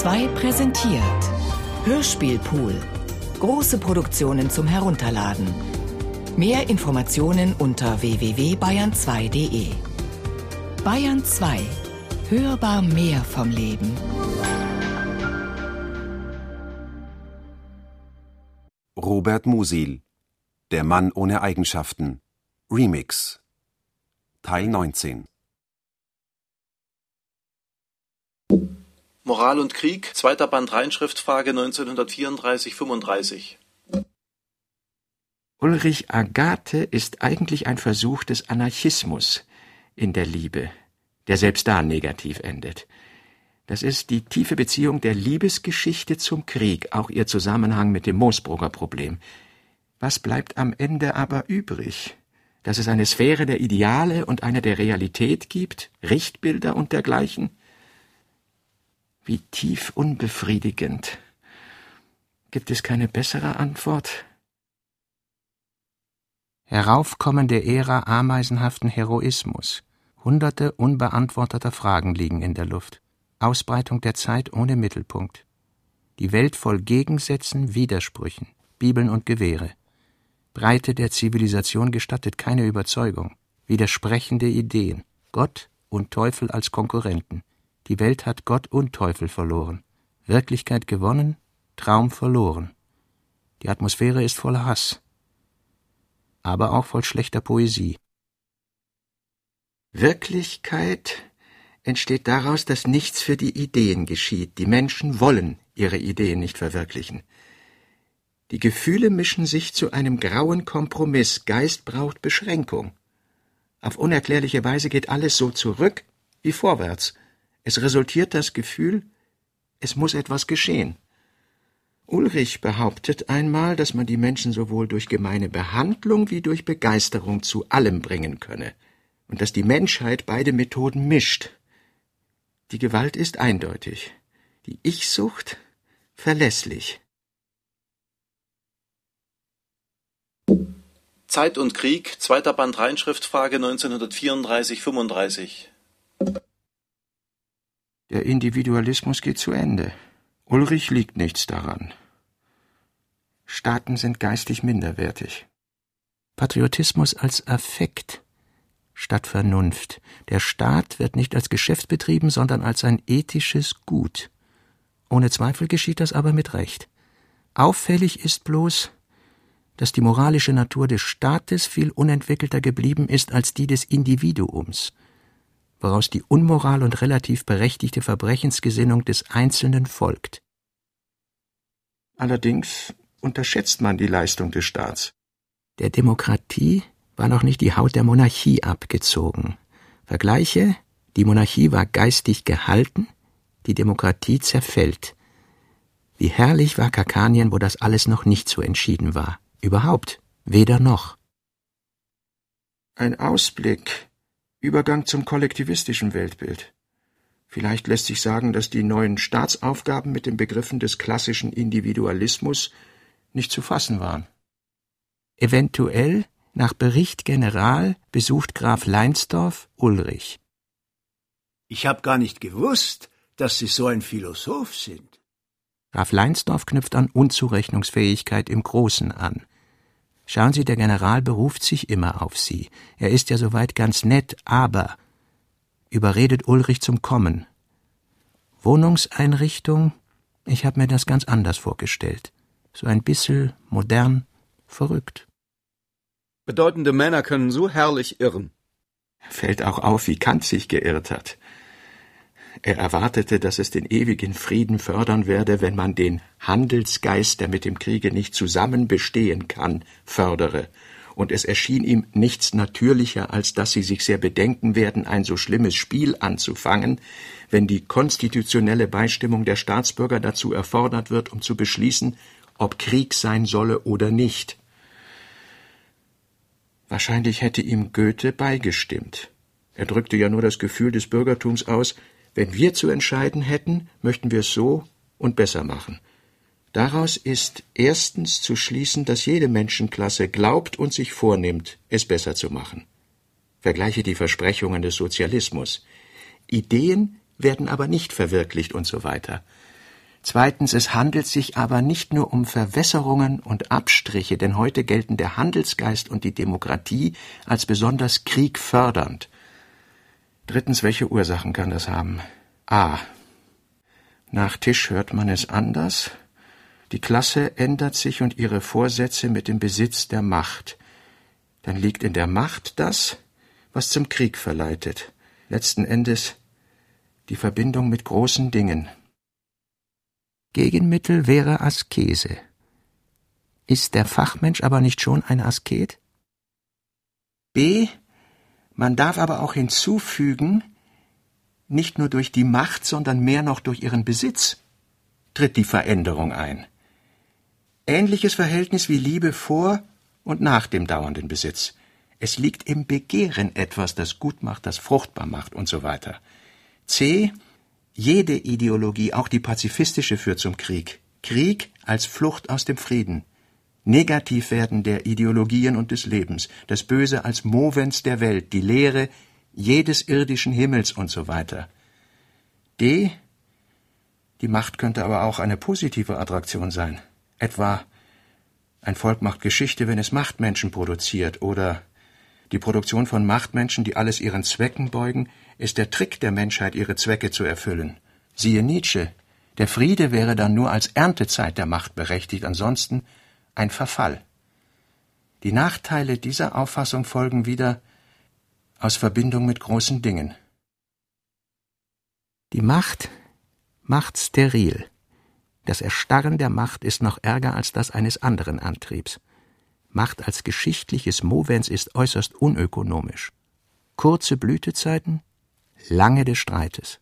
2 präsentiert Hörspielpool. Große Produktionen zum Herunterladen. Mehr Informationen unter www.bayern2.de. Bayern 2. Hörbar mehr vom Leben. Robert Musil Der Mann ohne Eigenschaften Remix Teil 19 Moral und Krieg, zweiter Band Reinschriftfrage 1934-35. Ulrich Agathe ist eigentlich ein Versuch des Anarchismus in der Liebe, der selbst da negativ endet. Das ist die tiefe Beziehung der Liebesgeschichte zum Krieg, auch ihr Zusammenhang mit dem Moosbrugger Problem. Was bleibt am Ende aber übrig? Dass es eine Sphäre der Ideale und eine der Realität gibt, Richtbilder und dergleichen? Wie tief unbefriedigend. Gibt es keine bessere Antwort? Heraufkommen der Ära ameisenhaften Heroismus. Hunderte unbeantworteter Fragen liegen in der Luft. Ausbreitung der Zeit ohne Mittelpunkt. Die Welt voll Gegensätzen, Widersprüchen, Bibeln und Gewehre. Breite der Zivilisation gestattet keine Überzeugung. Widersprechende Ideen. Gott und Teufel als Konkurrenten. Die Welt hat Gott und Teufel verloren. Wirklichkeit gewonnen, Traum verloren. Die Atmosphäre ist voller Hass, aber auch voll schlechter Poesie. Wirklichkeit entsteht daraus, dass nichts für die Ideen geschieht. Die Menschen wollen ihre Ideen nicht verwirklichen. Die Gefühle mischen sich zu einem grauen Kompromiss. Geist braucht Beschränkung. Auf unerklärliche Weise geht alles so zurück wie vorwärts. Es resultiert das Gefühl, es muss etwas geschehen. Ulrich behauptet einmal, dass man die Menschen sowohl durch gemeine Behandlung wie durch Begeisterung zu allem bringen könne, und dass die Menschheit beide Methoden mischt. Die Gewalt ist eindeutig, die Ich-Sucht verlässlich. Zeit und Krieg, zweiter Band Reinschriftfrage 1934-35. Der Individualismus geht zu Ende. Ulrich liegt nichts daran. Staaten sind geistig minderwertig. Patriotismus als Affekt statt Vernunft. Der Staat wird nicht als Geschäft betrieben, sondern als ein ethisches Gut. Ohne Zweifel geschieht das aber mit Recht. Auffällig ist bloß, dass die moralische Natur des Staates viel unentwickelter geblieben ist als die des Individuums woraus die Unmoral und relativ berechtigte Verbrechensgesinnung des Einzelnen folgt. Allerdings unterschätzt man die Leistung des Staats. Der Demokratie war noch nicht die Haut der Monarchie abgezogen. Vergleiche, die Monarchie war geistig gehalten, die Demokratie zerfällt. Wie herrlich war Kakanien, wo das alles noch nicht so entschieden war. Überhaupt weder noch. Ein Ausblick Übergang zum kollektivistischen Weltbild. Vielleicht lässt sich sagen, dass die neuen Staatsaufgaben mit den Begriffen des klassischen Individualismus nicht zu fassen waren. Eventuell, nach Bericht General, besucht Graf Leinsdorf Ulrich. Ich hab gar nicht gewusst, dass Sie so ein Philosoph sind. Graf Leinsdorf knüpft an Unzurechnungsfähigkeit im Großen an. Schauen Sie, der General beruft sich immer auf Sie. Er ist ja soweit ganz nett, aber überredet Ulrich zum Kommen. Wohnungseinrichtung, ich habe mir das ganz anders vorgestellt. So ein bisschen modern, verrückt. Bedeutende Männer können so herrlich irren. Fällt auch auf, wie Kant sich geirrt hat. Er erwartete, dass es den ewigen Frieden fördern werde, wenn man den Handelsgeist, der mit dem Kriege nicht zusammen bestehen kann, fördere, und es erschien ihm nichts natürlicher, als dass sie sich sehr bedenken werden, ein so schlimmes Spiel anzufangen, wenn die konstitutionelle Beistimmung der Staatsbürger dazu erfordert wird, um zu beschließen, ob Krieg sein solle oder nicht. Wahrscheinlich hätte ihm Goethe beigestimmt. Er drückte ja nur das Gefühl des Bürgertums aus, wenn wir zu entscheiden hätten, möchten wir es so und besser machen. Daraus ist erstens zu schließen, dass jede Menschenklasse glaubt und sich vornimmt, es besser zu machen. Vergleiche die Versprechungen des Sozialismus. Ideen werden aber nicht verwirklicht und so weiter. Zweitens, es handelt sich aber nicht nur um Verwässerungen und Abstriche, denn heute gelten der Handelsgeist und die Demokratie als besonders kriegfördernd. Drittens, welche Ursachen kann das haben? A. Nach Tisch hört man es anders. Die Klasse ändert sich und ihre Vorsätze mit dem Besitz der Macht. Dann liegt in der Macht das, was zum Krieg verleitet. Letzten Endes die Verbindung mit großen Dingen. Gegenmittel wäre Askese. Ist der Fachmensch aber nicht schon ein Asket? B. Man darf aber auch hinzufügen, nicht nur durch die Macht, sondern mehr noch durch ihren Besitz tritt die Veränderung ein. Ähnliches Verhältnis wie Liebe vor und nach dem dauernden Besitz. Es liegt im Begehren etwas, das gut macht, das fruchtbar macht und so weiter. C. Jede Ideologie, auch die pazifistische, führt zum Krieg. Krieg als Flucht aus dem Frieden. Negativwerden der Ideologien und des Lebens, das Böse als Movens der Welt, die Lehre jedes irdischen Himmels und so weiter. D. Die Macht könnte aber auch eine positive Attraktion sein. Etwa ein Volk macht Geschichte, wenn es Machtmenschen produziert, oder die Produktion von Machtmenschen, die alles ihren Zwecken beugen, ist der Trick der Menschheit, ihre Zwecke zu erfüllen. Siehe Nietzsche. Der Friede wäre dann nur als Erntezeit der Macht berechtigt, ansonsten ein Verfall. Die Nachteile dieser Auffassung folgen wieder aus Verbindung mit großen Dingen. Die Macht macht steril. Das Erstarren der Macht ist noch ärger als das eines anderen Antriebs. Macht als geschichtliches Movens ist äußerst unökonomisch. Kurze Blütezeiten, lange des Streites.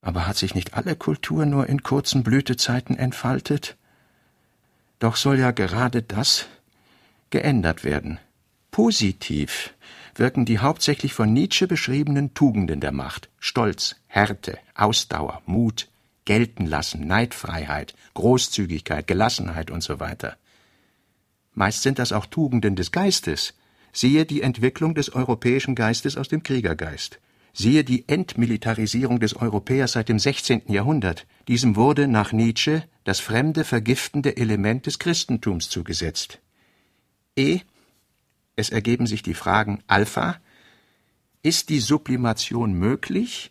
Aber hat sich nicht alle Kultur nur in kurzen Blütezeiten entfaltet? Doch soll ja gerade das geändert werden. Positiv wirken die hauptsächlich von Nietzsche beschriebenen Tugenden der Macht Stolz, Härte, Ausdauer, Mut, Gelten lassen, Neidfreiheit, Großzügigkeit, Gelassenheit und so weiter. Meist sind das auch Tugenden des Geistes. Siehe die Entwicklung des europäischen Geistes aus dem Kriegergeist. Siehe die Entmilitarisierung des Europäers seit dem 16. Jahrhundert. Diesem wurde nach Nietzsche das fremde, vergiftende Element des Christentums zugesetzt. E. Es ergeben sich die Fragen Alpha. Ist die Sublimation möglich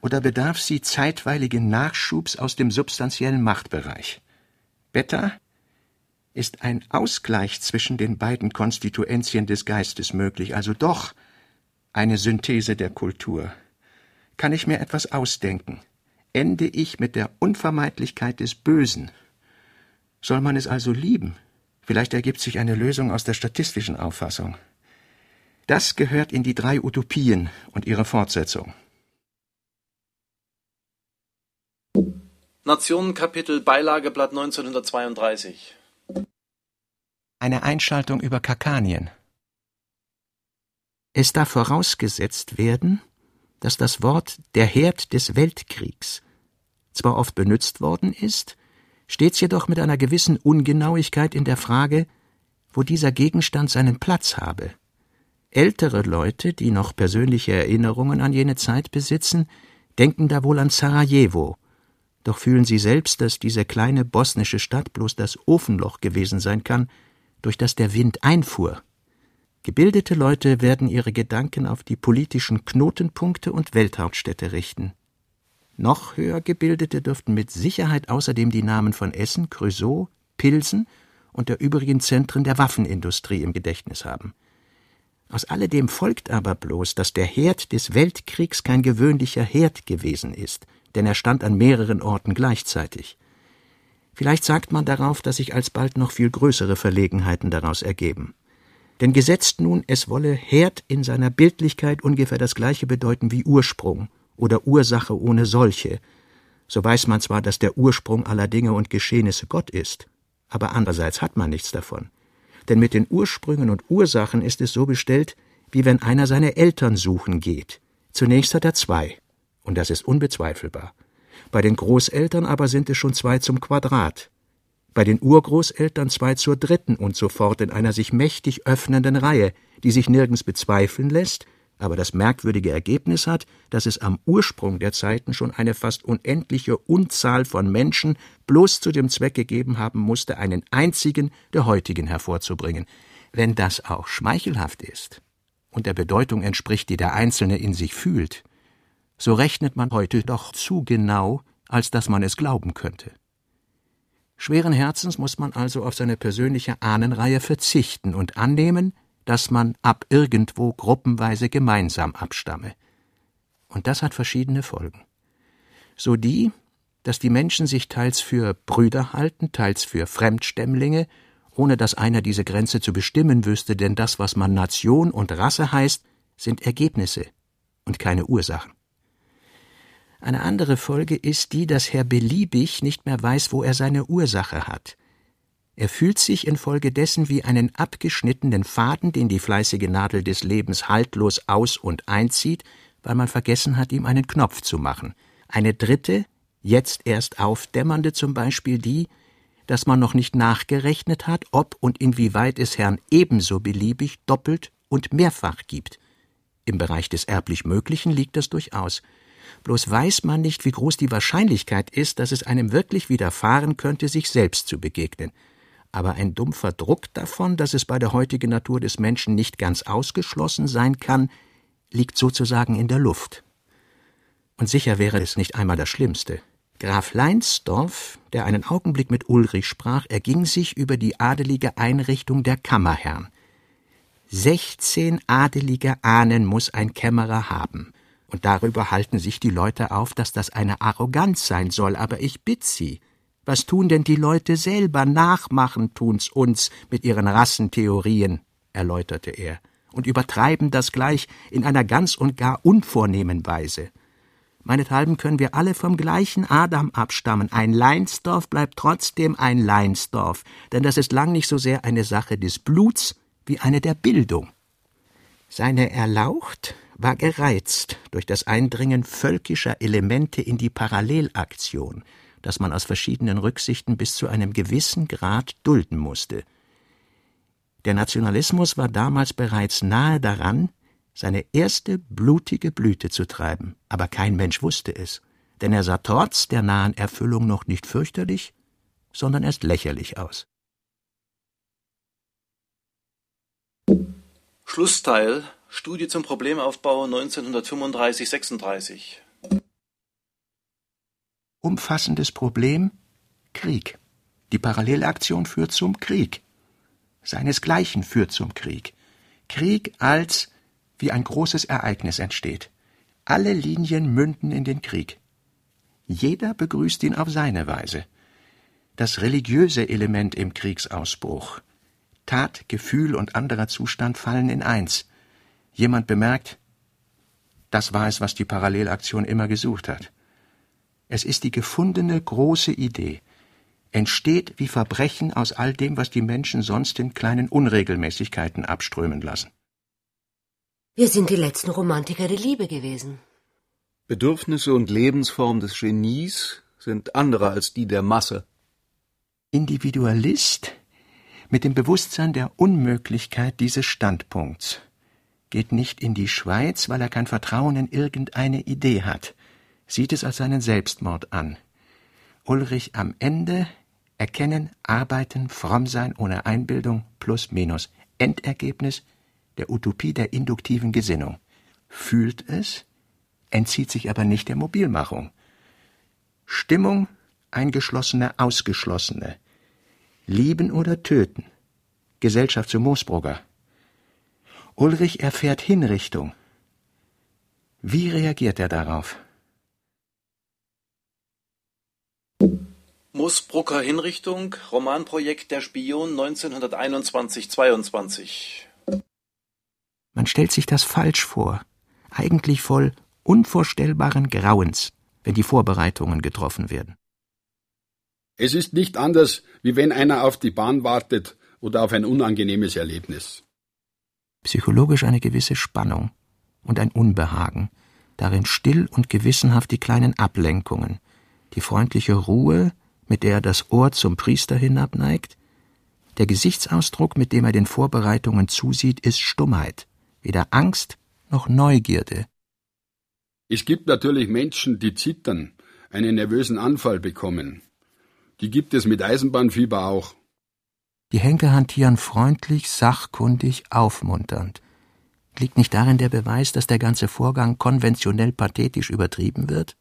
oder bedarf sie zeitweiligen Nachschubs aus dem substanziellen Machtbereich? Beta ist ein Ausgleich zwischen den beiden Konstituentien des Geistes möglich, also doch eine Synthese der Kultur. Kann ich mir etwas ausdenken? Ende ich mit der Unvermeidlichkeit des Bösen? Soll man es also lieben? Vielleicht ergibt sich eine Lösung aus der statistischen Auffassung. Das gehört in die drei Utopien und ihre Fortsetzung. Nationenkapitel Beilageblatt 1932 eine Einschaltung über Kakanien. Es darf vorausgesetzt werden, dass das Wort der Herd des Weltkriegs zwar oft benützt worden ist, stets jedoch mit einer gewissen Ungenauigkeit in der Frage, wo dieser Gegenstand seinen Platz habe. Ältere Leute, die noch persönliche Erinnerungen an jene Zeit besitzen, denken da wohl an Sarajevo, doch fühlen sie selbst, dass diese kleine bosnische Stadt bloß das Ofenloch gewesen sein kann, durch das der Wind einfuhr. Gebildete Leute werden ihre Gedanken auf die politischen Knotenpunkte und Welthauptstädte richten. Noch höher gebildete dürften mit Sicherheit außerdem die Namen von Essen, Creusot, Pilsen und der übrigen Zentren der Waffenindustrie im Gedächtnis haben. Aus alledem folgt aber bloß, dass der Herd des Weltkriegs kein gewöhnlicher Herd gewesen ist, denn er stand an mehreren Orten gleichzeitig. Vielleicht sagt man darauf, dass sich alsbald noch viel größere Verlegenheiten daraus ergeben. Denn gesetzt nun, es wolle Herd in seiner Bildlichkeit ungefähr das gleiche bedeuten wie Ursprung oder Ursache ohne solche, so weiß man zwar, dass der Ursprung aller Dinge und Geschehnisse Gott ist, aber andererseits hat man nichts davon. Denn mit den Ursprüngen und Ursachen ist es so bestellt, wie wenn einer seine Eltern suchen geht. Zunächst hat er zwei, und das ist unbezweifelbar. Bei den Großeltern aber sind es schon zwei zum Quadrat, bei den Urgroßeltern zwei zur dritten und so fort in einer sich mächtig öffnenden Reihe, die sich nirgends bezweifeln lässt aber das merkwürdige Ergebnis hat, dass es am Ursprung der Zeiten schon eine fast unendliche Unzahl von Menschen bloß zu dem Zweck gegeben haben musste, einen einzigen der heutigen hervorzubringen. Wenn das auch schmeichelhaft ist und der Bedeutung entspricht, die der Einzelne in sich fühlt, so rechnet man heute doch zu genau, als dass man es glauben könnte. Schweren Herzens muss man also auf seine persönliche Ahnenreihe verzichten und annehmen, dass man ab irgendwo gruppenweise gemeinsam abstamme. Und das hat verschiedene Folgen. So die, dass die Menschen sich teils für Brüder halten, teils für Fremdstämmlinge, ohne dass einer diese Grenze zu bestimmen wüsste, denn das, was man Nation und Rasse heißt, sind Ergebnisse und keine Ursachen. Eine andere Folge ist die, dass Herr Beliebig nicht mehr weiß, wo er seine Ursache hat. Er fühlt sich infolgedessen wie einen abgeschnittenen Faden, den die fleißige Nadel des Lebens haltlos aus und einzieht, weil man vergessen hat, ihm einen Knopf zu machen. Eine dritte, jetzt erst aufdämmernde zum Beispiel die, dass man noch nicht nachgerechnet hat, ob und inwieweit es Herrn ebenso beliebig doppelt und mehrfach gibt. Im Bereich des erblich Möglichen liegt das durchaus. Bloß weiß man nicht, wie groß die Wahrscheinlichkeit ist, dass es einem wirklich widerfahren könnte, sich selbst zu begegnen aber ein dumpfer Druck davon, dass es bei der heutigen Natur des Menschen nicht ganz ausgeschlossen sein kann, liegt sozusagen in der Luft. Und sicher wäre es nicht einmal das Schlimmste. Graf Leinsdorf, der einen Augenblick mit Ulrich sprach, erging sich über die adelige Einrichtung der Kammerherrn. Sechzehn adelige Ahnen muss ein Kämmerer haben. Und darüber halten sich die Leute auf, dass das eine Arroganz sein soll, aber ich bitt Sie, was tun denn die Leute selber? Nachmachen tun's uns mit ihren Rassentheorien, erläuterte er, und übertreiben das gleich in einer ganz und gar unvornehmen Weise. Meinethalben können wir alle vom gleichen Adam abstammen. Ein Leinsdorf bleibt trotzdem ein Leinsdorf, denn das ist lang nicht so sehr eine Sache des Bluts wie eine der Bildung. Seine Erlaucht war gereizt durch das Eindringen völkischer Elemente in die Parallelaktion, das man aus verschiedenen Rücksichten bis zu einem gewissen Grad dulden musste. Der Nationalismus war damals bereits nahe daran, seine erste blutige Blüte zu treiben, aber kein Mensch wusste es, denn er sah trotz der nahen Erfüllung noch nicht fürchterlich, sondern erst lächerlich aus. Schlussteil Studie zum Problemaufbau 1935-36 umfassendes Problem Krieg. Die Parallelaktion führt zum Krieg. Seinesgleichen führt zum Krieg. Krieg als wie ein großes Ereignis entsteht. Alle Linien münden in den Krieg. Jeder begrüßt ihn auf seine Weise. Das religiöse Element im Kriegsausbruch. Tat, Gefühl und anderer Zustand fallen in eins. Jemand bemerkt, das war es, was die Parallelaktion immer gesucht hat. Es ist die gefundene große Idee, entsteht wie Verbrechen aus all dem, was die Menschen sonst in kleinen Unregelmäßigkeiten abströmen lassen. Wir sind die letzten Romantiker der Liebe gewesen. Bedürfnisse und Lebensform des Genies sind andere als die der Masse. Individualist mit dem Bewusstsein der Unmöglichkeit dieses Standpunkts geht nicht in die Schweiz, weil er kein Vertrauen in irgendeine Idee hat sieht es als seinen Selbstmord an. Ulrich am Ende erkennen, arbeiten, fromm sein ohne Einbildung plus minus. Endergebnis der Utopie der induktiven Gesinnung. Fühlt es, entzieht sich aber nicht der Mobilmachung. Stimmung, eingeschlossene, ausgeschlossene. Lieben oder töten. Gesellschaft zu Moosbrugger. Ulrich erfährt Hinrichtung. Wie reagiert er darauf? Moosbrucker Hinrichtung, Romanprojekt Der Spion 1921-22. Man stellt sich das falsch vor, eigentlich voll unvorstellbaren Grauens, wenn die Vorbereitungen getroffen werden. Es ist nicht anders, wie wenn einer auf die Bahn wartet oder auf ein unangenehmes Erlebnis. Psychologisch eine gewisse Spannung und ein Unbehagen, darin still und gewissenhaft die kleinen Ablenkungen, die freundliche Ruhe, mit der er das Ohr zum Priester hinabneigt, der Gesichtsausdruck, mit dem er den Vorbereitungen zusieht, ist Stummheit, weder Angst noch Neugierde. Es gibt natürlich Menschen, die zittern, einen nervösen Anfall bekommen. Die gibt es mit Eisenbahnfieber auch. Die Henker hantieren freundlich, sachkundig, aufmunternd. Liegt nicht darin der Beweis, dass der ganze Vorgang konventionell pathetisch übertrieben wird?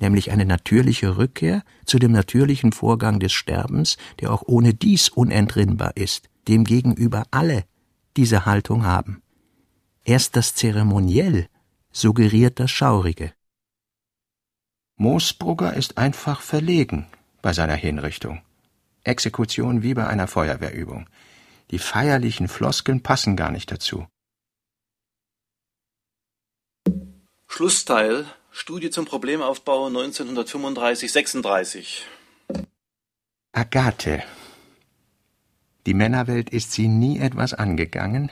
Nämlich eine natürliche Rückkehr zu dem natürlichen Vorgang des Sterbens, der auch ohne dies unentrinnbar ist, dem gegenüber alle diese Haltung haben. Erst das Zeremoniell suggeriert das Schaurige. Moosbrugger ist einfach verlegen bei seiner Hinrichtung. Exekution wie bei einer Feuerwehrübung. Die feierlichen Floskeln passen gar nicht dazu. Schlussteil Studie zum Problemaufbau 1935-36. Agathe. Die Männerwelt ist sie nie etwas angegangen.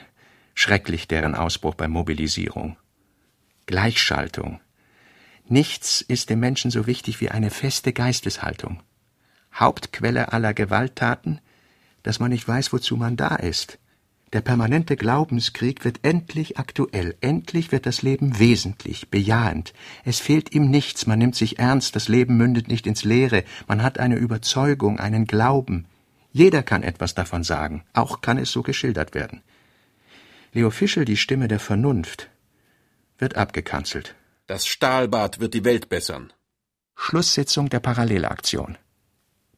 Schrecklich deren Ausbruch bei Mobilisierung. Gleichschaltung. Nichts ist dem Menschen so wichtig wie eine feste Geisteshaltung. Hauptquelle aller Gewalttaten, dass man nicht weiß, wozu man da ist. Der permanente Glaubenskrieg wird endlich aktuell, endlich wird das Leben wesentlich, bejahend. Es fehlt ihm nichts, man nimmt sich ernst, das Leben mündet nicht ins Leere, man hat eine Überzeugung, einen Glauben. Jeder kann etwas davon sagen, auch kann es so geschildert werden. Leo Fischel, die Stimme der Vernunft, wird abgekanzelt. Das Stahlbad wird die Welt bessern. Schlusssitzung der Parallelaktion.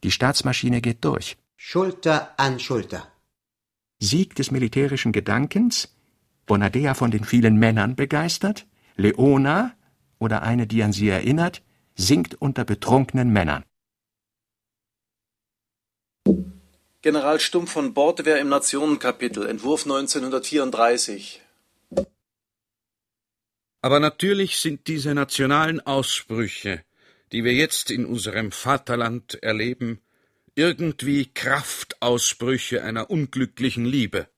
Die Staatsmaschine geht durch. Schulter an Schulter. Sieg des militärischen Gedankens, Bonadea von den vielen Männern begeistert, Leona oder eine, die an sie erinnert, singt unter betrunkenen Männern. General Stumpf von Bordwehr im Nationenkapitel, Entwurf 1934. Aber natürlich sind diese nationalen Aussprüche, die wir jetzt in unserem Vaterland erleben, irgendwie Kraftausbrüche einer unglücklichen Liebe.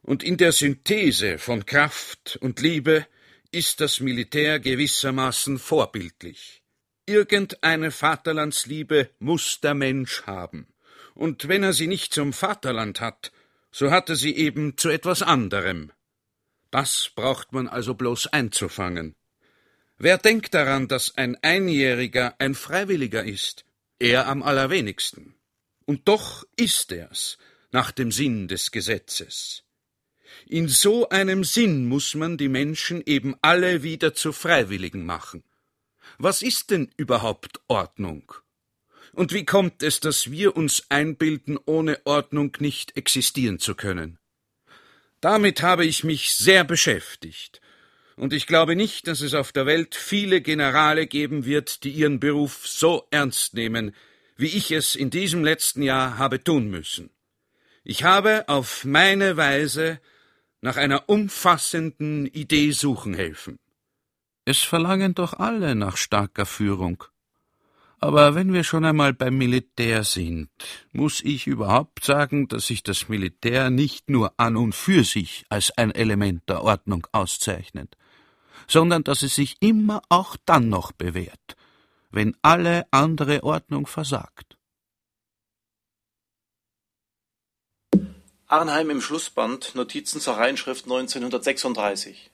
Und in der Synthese von Kraft und Liebe ist das Militär gewissermaßen vorbildlich. Irgendeine Vaterlandsliebe muss der Mensch haben, und wenn er sie nicht zum Vaterland hat, so hat er sie eben zu etwas anderem. Das braucht man also bloß einzufangen. Wer denkt daran, dass ein Einjähriger ein Freiwilliger ist, er am allerwenigsten. Und doch ist er's nach dem Sinn des Gesetzes. In so einem Sinn muss man die Menschen eben alle wieder zu Freiwilligen machen. Was ist denn überhaupt Ordnung? Und wie kommt es, dass wir uns einbilden, ohne Ordnung nicht existieren zu können? Damit habe ich mich sehr beschäftigt, und ich glaube nicht, dass es auf der Welt viele Generale geben wird, die ihren Beruf so ernst nehmen, wie ich es in diesem letzten Jahr habe tun müssen. Ich habe auf meine Weise nach einer umfassenden Idee suchen helfen. Es verlangen doch alle nach starker Führung. Aber wenn wir schon einmal beim Militär sind, muss ich überhaupt sagen, dass sich das Militär nicht nur an und für sich als ein Element der Ordnung auszeichnet, sondern dass es sich immer auch dann noch bewährt, wenn alle andere Ordnung versagt. Arnheim im Schlussband, Notizen zur Reinschrift 1936.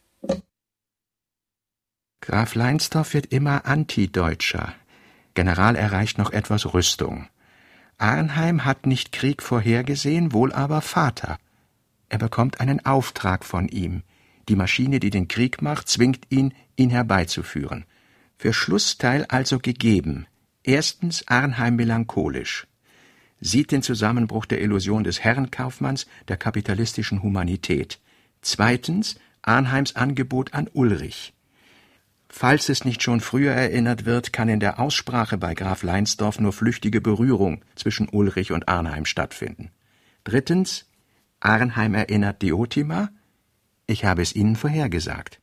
Graf Leinsdorf wird immer antideutscher. General erreicht noch etwas Rüstung. Arnheim hat nicht Krieg vorhergesehen, wohl aber Vater. Er bekommt einen Auftrag von ihm. Die Maschine, die den Krieg macht, zwingt ihn, ihn herbeizuführen. Für Schlussteil also gegeben. Erstens Arnheim melancholisch. Sieht den Zusammenbruch der Illusion des Herrenkaufmanns, der kapitalistischen Humanität. Zweitens Arnheims Angebot an Ulrich. Falls es nicht schon früher erinnert wird, kann in der Aussprache bei Graf Leinsdorf nur flüchtige Berührung zwischen Ulrich und Arnheim stattfinden. Drittens, Arnheim erinnert Diotima. Ich habe es Ihnen vorhergesagt.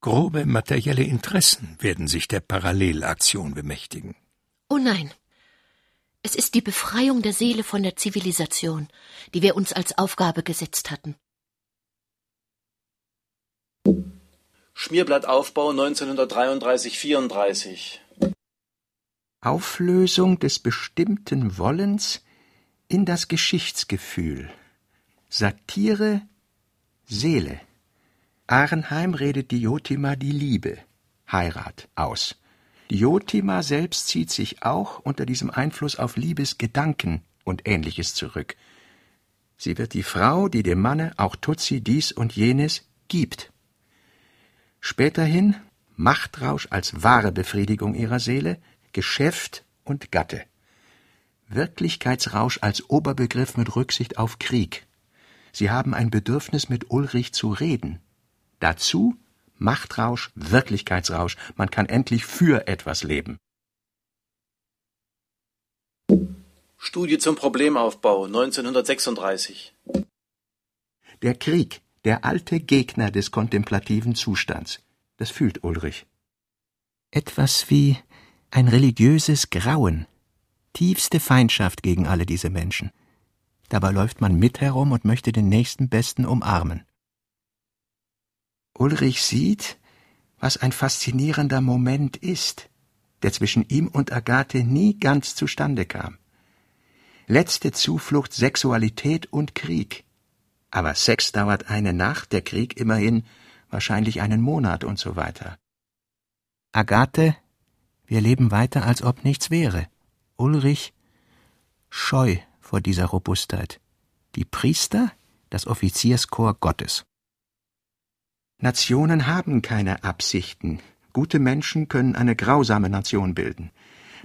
Grobe materielle Interessen werden sich der Parallelaktion bemächtigen. Oh nein. Es ist die Befreiung der Seele von der Zivilisation, die wir uns als Aufgabe gesetzt hatten. Schmierblattaufbau 1933-34. Auflösung des bestimmten Wollens in das Geschichtsgefühl. Satire, Seele. Arnheim redet Diotima die Liebe, Heirat, aus. Diotima selbst zieht sich auch unter diesem Einfluss auf Liebesgedanken und ähnliches zurück. Sie wird die Frau, die dem Manne auch Tutsi dies und jenes gibt. Späterhin Machtrausch als wahre Befriedigung ihrer Seele, Geschäft und Gatte. Wirklichkeitsrausch als Oberbegriff mit Rücksicht auf Krieg. Sie haben ein Bedürfnis, mit Ulrich zu reden. Dazu Machtrausch, Wirklichkeitsrausch. Man kann endlich für etwas leben. Studie zum Problemaufbau 1936. Der Krieg, der alte Gegner des kontemplativen Zustands. Das fühlt Ulrich. Etwas wie ein religiöses Grauen, tiefste Feindschaft gegen alle diese Menschen. Dabei läuft man mit herum und möchte den nächsten Besten umarmen. Ulrich sieht, was ein faszinierender Moment ist, der zwischen ihm und Agathe nie ganz zustande kam. Letzte Zuflucht Sexualität und Krieg. Aber Sex dauert eine Nacht, der Krieg immerhin wahrscheinlich einen Monat und so weiter. Agathe, wir leben weiter, als ob nichts wäre. Ulrich, scheu vor dieser Robustheit. Die Priester, das Offizierskorps Gottes. Nationen haben keine Absichten. Gute Menschen können eine grausame Nation bilden.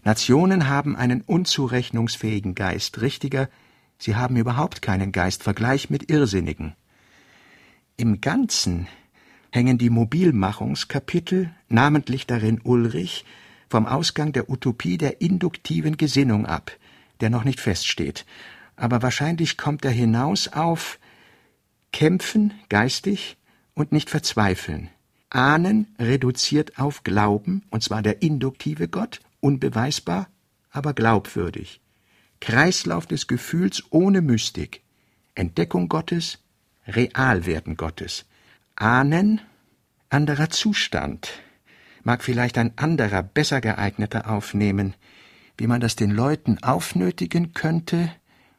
Nationen haben einen unzurechnungsfähigen Geist. Richtiger, sie haben überhaupt keinen Geist. Vergleich mit Irrsinnigen. Im Ganzen hängen die Mobilmachungskapitel, namentlich darin Ulrich, vom Ausgang der Utopie der induktiven Gesinnung ab, der noch nicht feststeht. Aber wahrscheinlich kommt er hinaus auf Kämpfen geistig, und nicht verzweifeln. Ahnen reduziert auf Glauben, und zwar der induktive Gott, unbeweisbar, aber glaubwürdig. Kreislauf des Gefühls ohne Mystik. Entdeckung Gottes, Realwerden Gottes. Ahnen, anderer Zustand. Mag vielleicht ein anderer, besser geeigneter aufnehmen. Wie man das den Leuten aufnötigen könnte,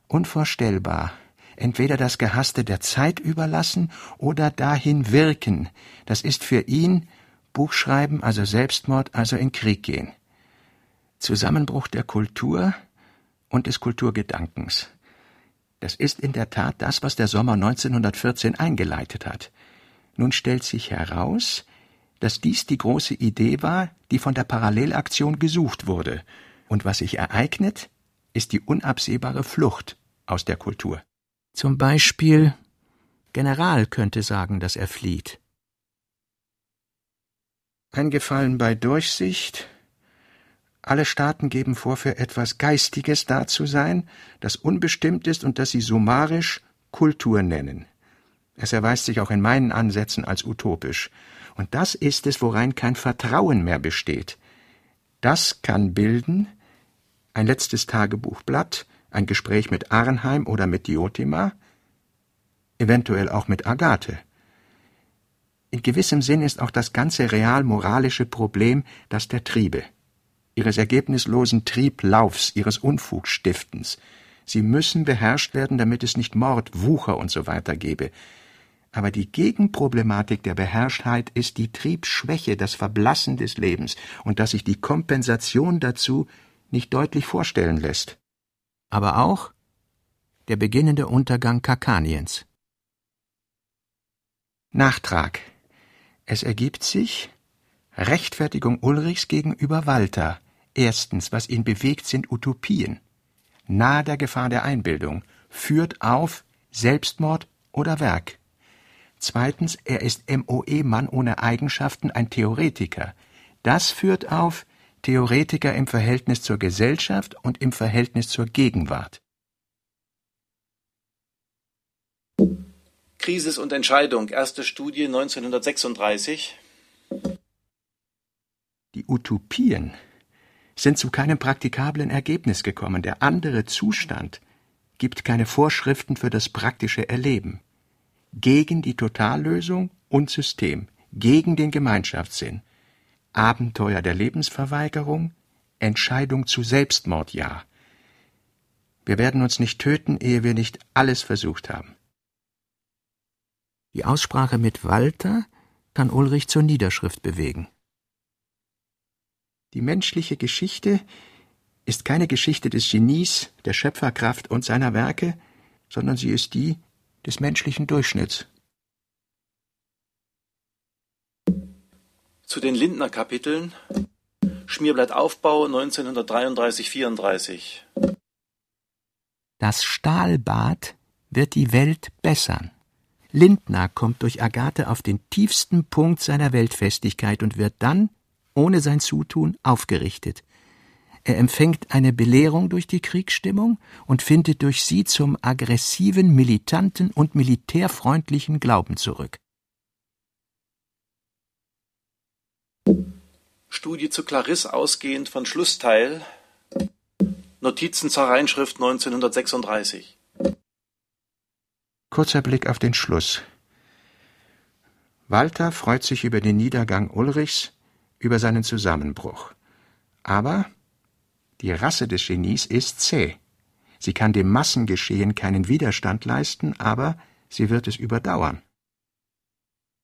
unvorstellbar entweder das Gehasste der Zeit überlassen oder dahin wirken. Das ist für ihn Buchschreiben, also Selbstmord, also in Krieg gehen. Zusammenbruch der Kultur und des Kulturgedankens. Das ist in der Tat das, was der Sommer 1914 eingeleitet hat. Nun stellt sich heraus, dass dies die große Idee war, die von der Parallelaktion gesucht wurde. Und was sich ereignet, ist die unabsehbare Flucht aus der Kultur. Zum Beispiel General könnte sagen, dass er flieht. Eingefallen bei Durchsicht. Alle Staaten geben vor, für etwas Geistiges da zu sein, das unbestimmt ist und das sie summarisch Kultur nennen. Es erweist sich auch in meinen Ansätzen als utopisch. Und das ist es, worein kein Vertrauen mehr besteht. Das kann bilden ein letztes Tagebuchblatt, ein Gespräch mit Arnheim oder mit Diotima, eventuell auch mit Agathe. In gewissem Sinn ist auch das ganze real-moralische Problem das der Triebe, ihres ergebnislosen Trieblaufs, ihres Unfugstiftens. Sie müssen beherrscht werden, damit es nicht Mord, Wucher und so weiter gebe. Aber die Gegenproblematik der Beherrschtheit ist die Triebschwäche, das Verblassen des Lebens und dass sich die Kompensation dazu nicht deutlich vorstellen lässt aber auch der beginnende Untergang Kakaniens. Nachtrag. Es ergibt sich Rechtfertigung Ulrichs gegenüber Walter. Erstens, was ihn bewegt, sind Utopien. Nahe der Gefahr der Einbildung, führt auf Selbstmord oder Werk. Zweitens, er ist MOE-Mann ohne Eigenschaften, ein Theoretiker. Das führt auf Theoretiker im Verhältnis zur Gesellschaft und im Verhältnis zur Gegenwart. Krisis und Entscheidung, erste Studie 1936. Die Utopien sind zu keinem praktikablen Ergebnis gekommen. Der andere Zustand gibt keine Vorschriften für das praktische Erleben. Gegen die Totallösung und System, gegen den Gemeinschaftssinn. Abenteuer der Lebensverweigerung, Entscheidung zu Selbstmord ja. Wir werden uns nicht töten, ehe wir nicht alles versucht haben. Die Aussprache mit Walter kann Ulrich zur Niederschrift bewegen. Die menschliche Geschichte ist keine Geschichte des Genies, der Schöpferkraft und seiner Werke, sondern sie ist die des menschlichen Durchschnitts. Zu den Lindner Kapiteln Schmierblattaufbau 1933-34 Das Stahlbad wird die Welt bessern. Lindner kommt durch Agathe auf den tiefsten Punkt seiner Weltfestigkeit und wird dann, ohne sein Zutun, aufgerichtet. Er empfängt eine Belehrung durch die Kriegsstimmung und findet durch sie zum aggressiven, militanten und militärfreundlichen Glauben zurück. Studie zu Clarisse ausgehend von Schlussteil Notizen zur Reinschrift 1936 Kurzer Blick auf den Schluss. Walter freut sich über den Niedergang Ulrichs, über seinen Zusammenbruch. Aber die Rasse des Genies ist zäh. Sie kann dem Massengeschehen keinen Widerstand leisten, aber sie wird es überdauern.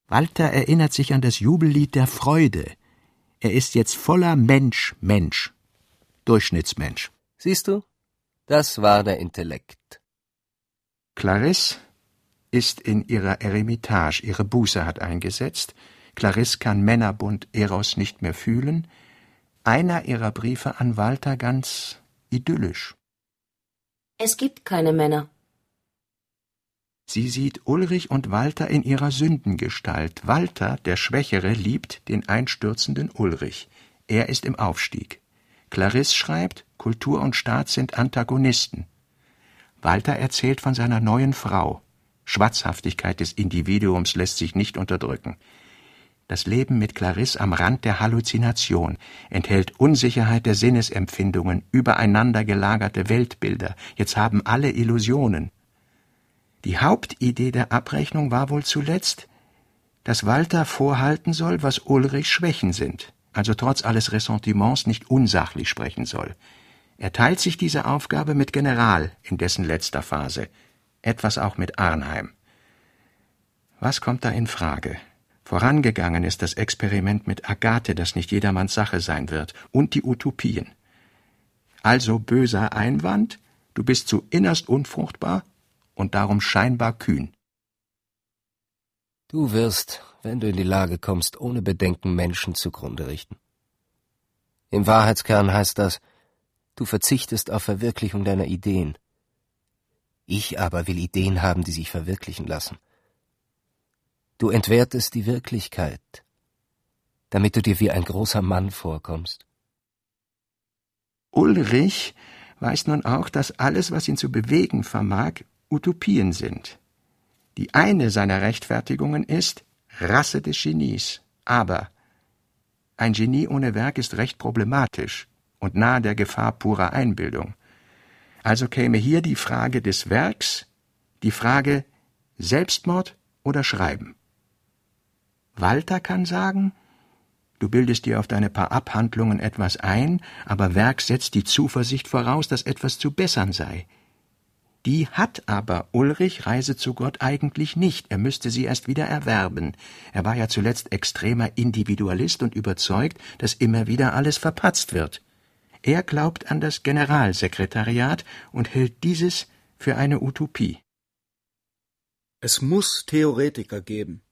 Walter erinnert sich an das Jubellied der Freude. Er ist jetzt voller Mensch, Mensch. Durchschnittsmensch. Siehst du? Das war der Intellekt. Clarisse ist in ihrer Eremitage, ihre Buße hat eingesetzt. Clarisse kann Männerbund Eros nicht mehr fühlen. Einer ihrer Briefe an Walter ganz idyllisch. Es gibt keine Männer. Sie sieht Ulrich und Walter in ihrer Sündengestalt. Walter, der Schwächere, liebt den einstürzenden Ulrich. Er ist im Aufstieg. Clarisse schreibt, Kultur und Staat sind Antagonisten. Walter erzählt von seiner neuen Frau. Schwatzhaftigkeit des Individuums lässt sich nicht unterdrücken. Das Leben mit Clarisse am Rand der Halluzination enthält Unsicherheit der Sinnesempfindungen, übereinander gelagerte Weltbilder. Jetzt haben alle Illusionen. Die Hauptidee der Abrechnung war wohl zuletzt, dass Walter vorhalten soll, was Ulrich Schwächen sind, also trotz alles Ressentiments nicht unsachlich sprechen soll. Er teilt sich diese Aufgabe mit General in dessen letzter Phase etwas auch mit Arnheim. Was kommt da in Frage? Vorangegangen ist das Experiment mit Agathe, das nicht jedermanns Sache sein wird, und die Utopien. Also böser Einwand, du bist zu innerst unfruchtbar und darum scheinbar kühn. Du wirst, wenn du in die Lage kommst, ohne Bedenken Menschen zugrunde richten. Im Wahrheitskern heißt das, du verzichtest auf Verwirklichung deiner Ideen, ich aber will Ideen haben, die sich verwirklichen lassen. Du entwertest die Wirklichkeit, damit du dir wie ein großer Mann vorkommst. Ulrich weiß nun auch, dass alles, was ihn zu bewegen vermag, Utopien sind. Die eine seiner Rechtfertigungen ist Rasse des Genies. Aber ein Genie ohne Werk ist recht problematisch und nahe der Gefahr purer Einbildung. Also käme hier die Frage des Werks, die Frage Selbstmord oder Schreiben. Walter kann sagen, du bildest dir auf deine paar Abhandlungen etwas ein, aber Werk setzt die Zuversicht voraus, dass etwas zu bessern sei. Die hat aber Ulrich Reise zu Gott eigentlich nicht, er müsste sie erst wieder erwerben. Er war ja zuletzt extremer Individualist und überzeugt, dass immer wieder alles verpatzt wird. Er glaubt an das Generalsekretariat und hält dieses für eine Utopie. Es muss Theoretiker geben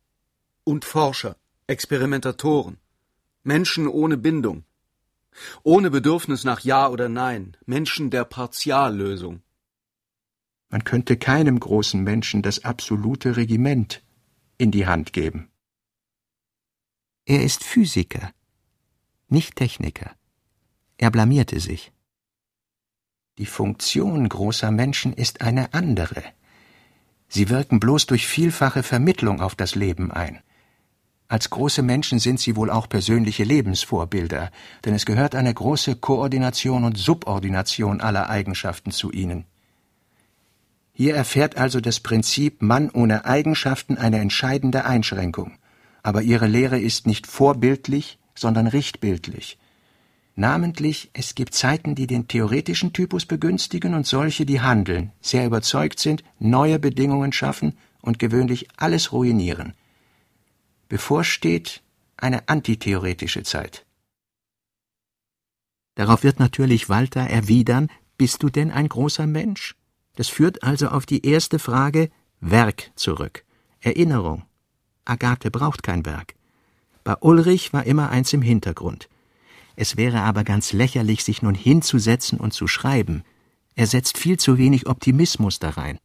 und Forscher, Experimentatoren, Menschen ohne Bindung, ohne Bedürfnis nach Ja oder Nein, Menschen der Partiallösung. Man könnte keinem großen Menschen das absolute Regiment in die Hand geben. Er ist Physiker, nicht Techniker. Er blamierte sich. Die Funktion großer Menschen ist eine andere. Sie wirken bloß durch vielfache Vermittlung auf das Leben ein. Als große Menschen sind sie wohl auch persönliche Lebensvorbilder, denn es gehört eine große Koordination und Subordination aller Eigenschaften zu ihnen. Hier erfährt also das Prinzip Mann ohne Eigenschaften eine entscheidende Einschränkung, aber ihre Lehre ist nicht vorbildlich, sondern richtbildlich. Namentlich, es gibt Zeiten, die den theoretischen Typus begünstigen und solche, die handeln, sehr überzeugt sind, neue Bedingungen schaffen und gewöhnlich alles ruinieren. Bevorsteht eine antitheoretische Zeit. Darauf wird natürlich Walter erwidern, bist du denn ein großer Mensch? Das führt also auf die erste Frage Werk zurück. Erinnerung. Agathe braucht kein Werk. Bei Ulrich war immer eins im Hintergrund. Es wäre aber ganz lächerlich, sich nun hinzusetzen und zu schreiben. Er setzt viel zu wenig Optimismus da rein.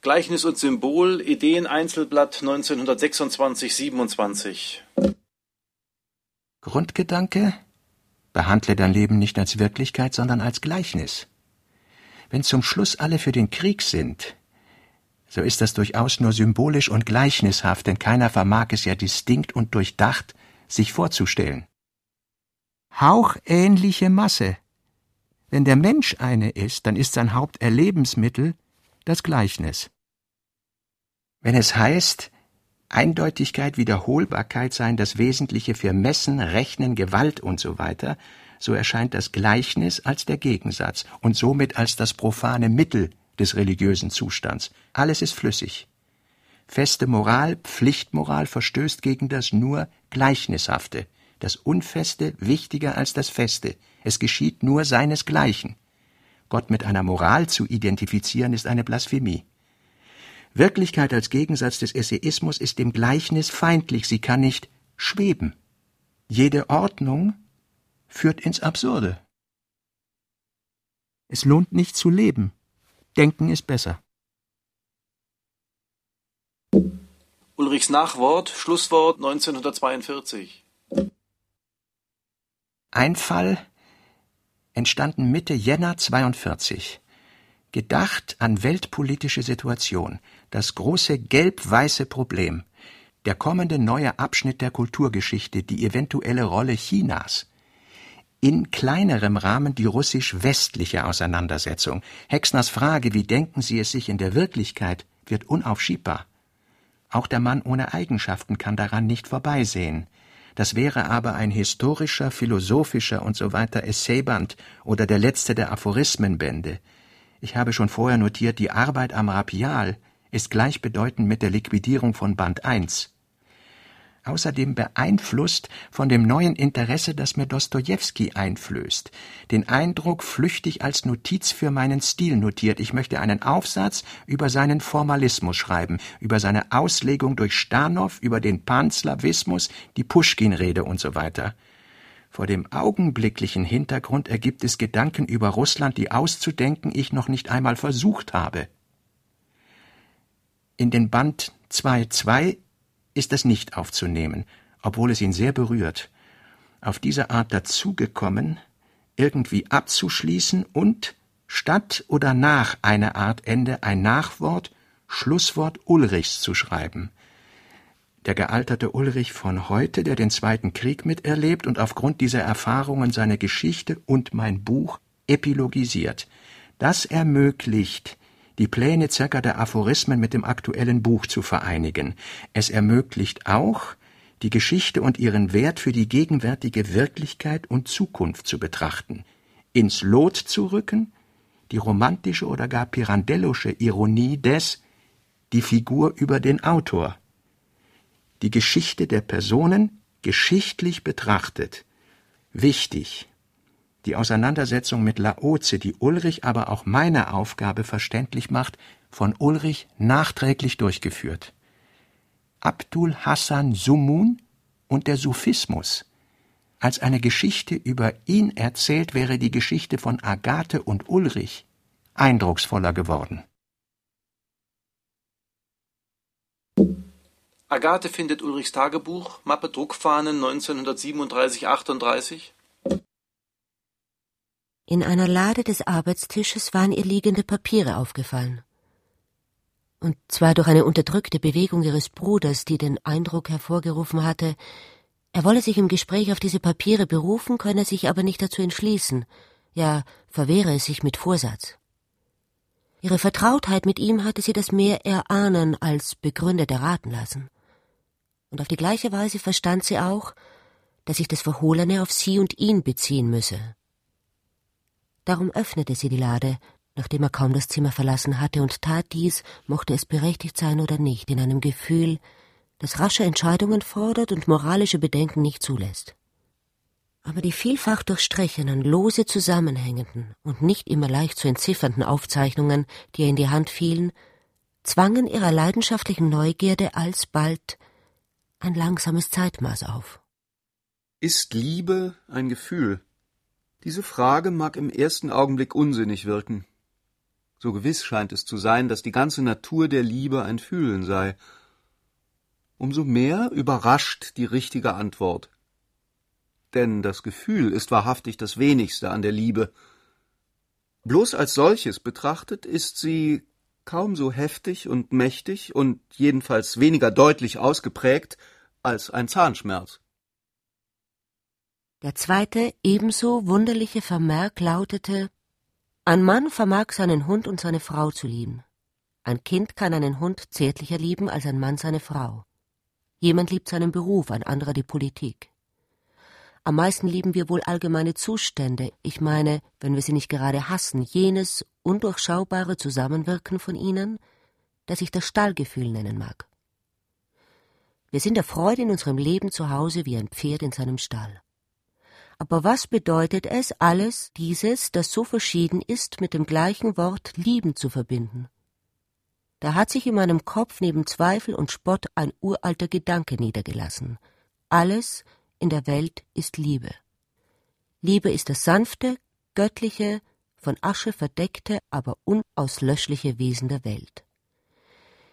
Gleichnis und Symbol, Ideen-Einzelblatt 1926-27. Grundgedanke? Behandle dein Leben nicht als Wirklichkeit, sondern als Gleichnis. Wenn zum Schluss alle für den Krieg sind, so ist das durchaus nur symbolisch und gleichnishaft, denn keiner vermag es ja distinkt und durchdacht sich vorzustellen. Hauchähnliche Masse. Wenn der Mensch eine ist, dann ist sein Haupterlebensmittel das Gleichnis. Wenn es heißt, Eindeutigkeit, Wiederholbarkeit seien das Wesentliche für Messen, Rechnen, Gewalt und so weiter, so erscheint das Gleichnis als der Gegensatz und somit als das profane Mittel des religiösen Zustands. Alles ist flüssig. Feste Moral, Pflichtmoral verstößt gegen das nur Gleichnishafte, das Unfeste wichtiger als das Feste. Es geschieht nur seinesgleichen. Gott mit einer Moral zu identifizieren, ist eine Blasphemie. Wirklichkeit als Gegensatz des Essayismus ist dem Gleichnis feindlich, sie kann nicht schweben. Jede Ordnung führt ins Absurde. Es lohnt nicht zu leben. Denken ist besser. Ulrichs Nachwort, Schlusswort 1942. Ein Fall entstanden Mitte Jänner 42. Gedacht an weltpolitische Situation, das große gelb-weiße Problem, der kommende neue Abschnitt der Kulturgeschichte, die eventuelle Rolle Chinas, in kleinerem Rahmen die russisch-westliche Auseinandersetzung. Hexners Frage, wie denken Sie es sich in der Wirklichkeit, wird unaufschiebbar. Auch der Mann ohne Eigenschaften kann daran nicht vorbeisehen. Das wäre aber ein historischer, philosophischer und so weiter Essayband oder der letzte der Aphorismenbände. Ich habe schon vorher notiert, die Arbeit am Rapial ist gleichbedeutend mit der Liquidierung von Band 1 außerdem beeinflusst von dem neuen Interesse, das mir Dostojewski einflößt, den Eindruck flüchtig als Notiz für meinen Stil notiert, ich möchte einen Aufsatz über seinen Formalismus schreiben, über seine Auslegung durch Stanow, über den Panslawismus, die Puschkin-Rede und so weiter. Vor dem augenblicklichen Hintergrund ergibt es Gedanken über Russland, die auszudenken ich noch nicht einmal versucht habe. In den Band 2.2 ist es nicht aufzunehmen, obwohl es ihn sehr berührt. Auf diese Art dazugekommen, irgendwie abzuschließen und statt oder nach einer Art Ende ein Nachwort, Schlusswort Ulrichs zu schreiben. Der gealterte Ulrich von heute, der den Zweiten Krieg miterlebt und aufgrund dieser Erfahrungen seine Geschichte und mein Buch epilogisiert. Das ermöglicht die Pläne circa der Aphorismen mit dem aktuellen Buch zu vereinigen. Es ermöglicht auch, die Geschichte und ihren Wert für die gegenwärtige Wirklichkeit und Zukunft zu betrachten, ins Lot zu rücken, die romantische oder gar pirandellusche Ironie des die Figur über den Autor, die Geschichte der Personen geschichtlich betrachtet, wichtig, die Auseinandersetzung mit Laoze, die Ulrich aber auch meine Aufgabe verständlich macht, von Ulrich nachträglich durchgeführt. Abdul Hassan Sumun und der Sufismus. Als eine Geschichte über ihn erzählt, wäre die Geschichte von Agathe und Ulrich eindrucksvoller geworden. Agathe findet Ulrichs Tagebuch, Mappe Druckfahnen 1937-38. In einer Lade des Arbeitstisches waren ihr liegende Papiere aufgefallen. Und zwar durch eine unterdrückte Bewegung ihres Bruders, die den Eindruck hervorgerufen hatte, er wolle sich im Gespräch auf diese Papiere berufen, könne sich aber nicht dazu entschließen, ja verwehre es sich mit Vorsatz. Ihre Vertrautheit mit ihm hatte sie das mehr erahnen als begründet erraten lassen. Und auf die gleiche Weise verstand sie auch, dass sich das Verhohlene auf sie und ihn beziehen müsse. Darum öffnete sie die Lade, nachdem er kaum das Zimmer verlassen hatte und tat dies, mochte es berechtigt sein oder nicht, in einem Gefühl, das rasche Entscheidungen fordert und moralische Bedenken nicht zulässt. Aber die vielfach durchstrichenen, lose zusammenhängenden und nicht immer leicht zu entziffernden Aufzeichnungen, die ihr in die Hand fielen, zwangen ihrer leidenschaftlichen Neugierde alsbald ein langsames Zeitmaß auf. Ist Liebe ein Gefühl? Diese Frage mag im ersten Augenblick unsinnig wirken. So gewiss scheint es zu sein, dass die ganze Natur der Liebe ein Fühlen sei. Umso mehr überrascht die richtige Antwort. Denn das Gefühl ist wahrhaftig das wenigste an der Liebe. Bloß als solches betrachtet ist sie kaum so heftig und mächtig und jedenfalls weniger deutlich ausgeprägt als ein Zahnschmerz. Der zweite, ebenso wunderliche Vermerk lautete Ein Mann vermag seinen Hund und seine Frau zu lieben. Ein Kind kann einen Hund zärtlicher lieben als ein Mann seine Frau. Jemand liebt seinen Beruf, ein anderer die Politik. Am meisten lieben wir wohl allgemeine Zustände, ich meine, wenn wir sie nicht gerade hassen, jenes undurchschaubare Zusammenwirken von ihnen, das ich das Stallgefühl nennen mag. Wir sind der Freude in unserem Leben zu Hause wie ein Pferd in seinem Stall. Aber was bedeutet es, alles dieses, das so verschieden ist, mit dem gleichen Wort lieben zu verbinden? Da hat sich in meinem Kopf neben Zweifel und Spott ein uralter Gedanke niedergelassen. Alles in der Welt ist Liebe. Liebe ist das sanfte, göttliche, von Asche verdeckte, aber unauslöschliche Wesen der Welt.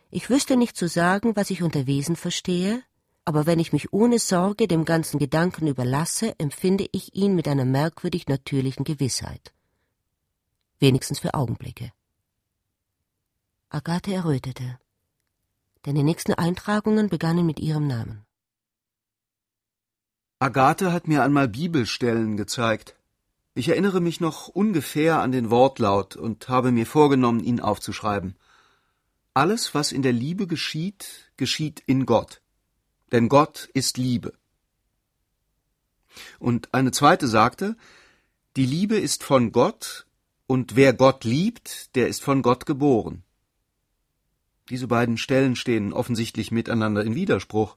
Ich wüsste nicht zu sagen, was ich unter Wesen verstehe, aber wenn ich mich ohne Sorge dem ganzen Gedanken überlasse, empfinde ich ihn mit einer merkwürdig natürlichen Gewissheit. Wenigstens für Augenblicke. Agathe errötete, denn die nächsten Eintragungen begannen mit ihrem Namen. Agathe hat mir einmal Bibelstellen gezeigt. Ich erinnere mich noch ungefähr an den Wortlaut und habe mir vorgenommen, ihn aufzuschreiben. Alles, was in der Liebe geschieht, geschieht in Gott denn Gott ist Liebe. Und eine zweite sagte, die Liebe ist von Gott, und wer Gott liebt, der ist von Gott geboren. Diese beiden Stellen stehen offensichtlich miteinander in Widerspruch.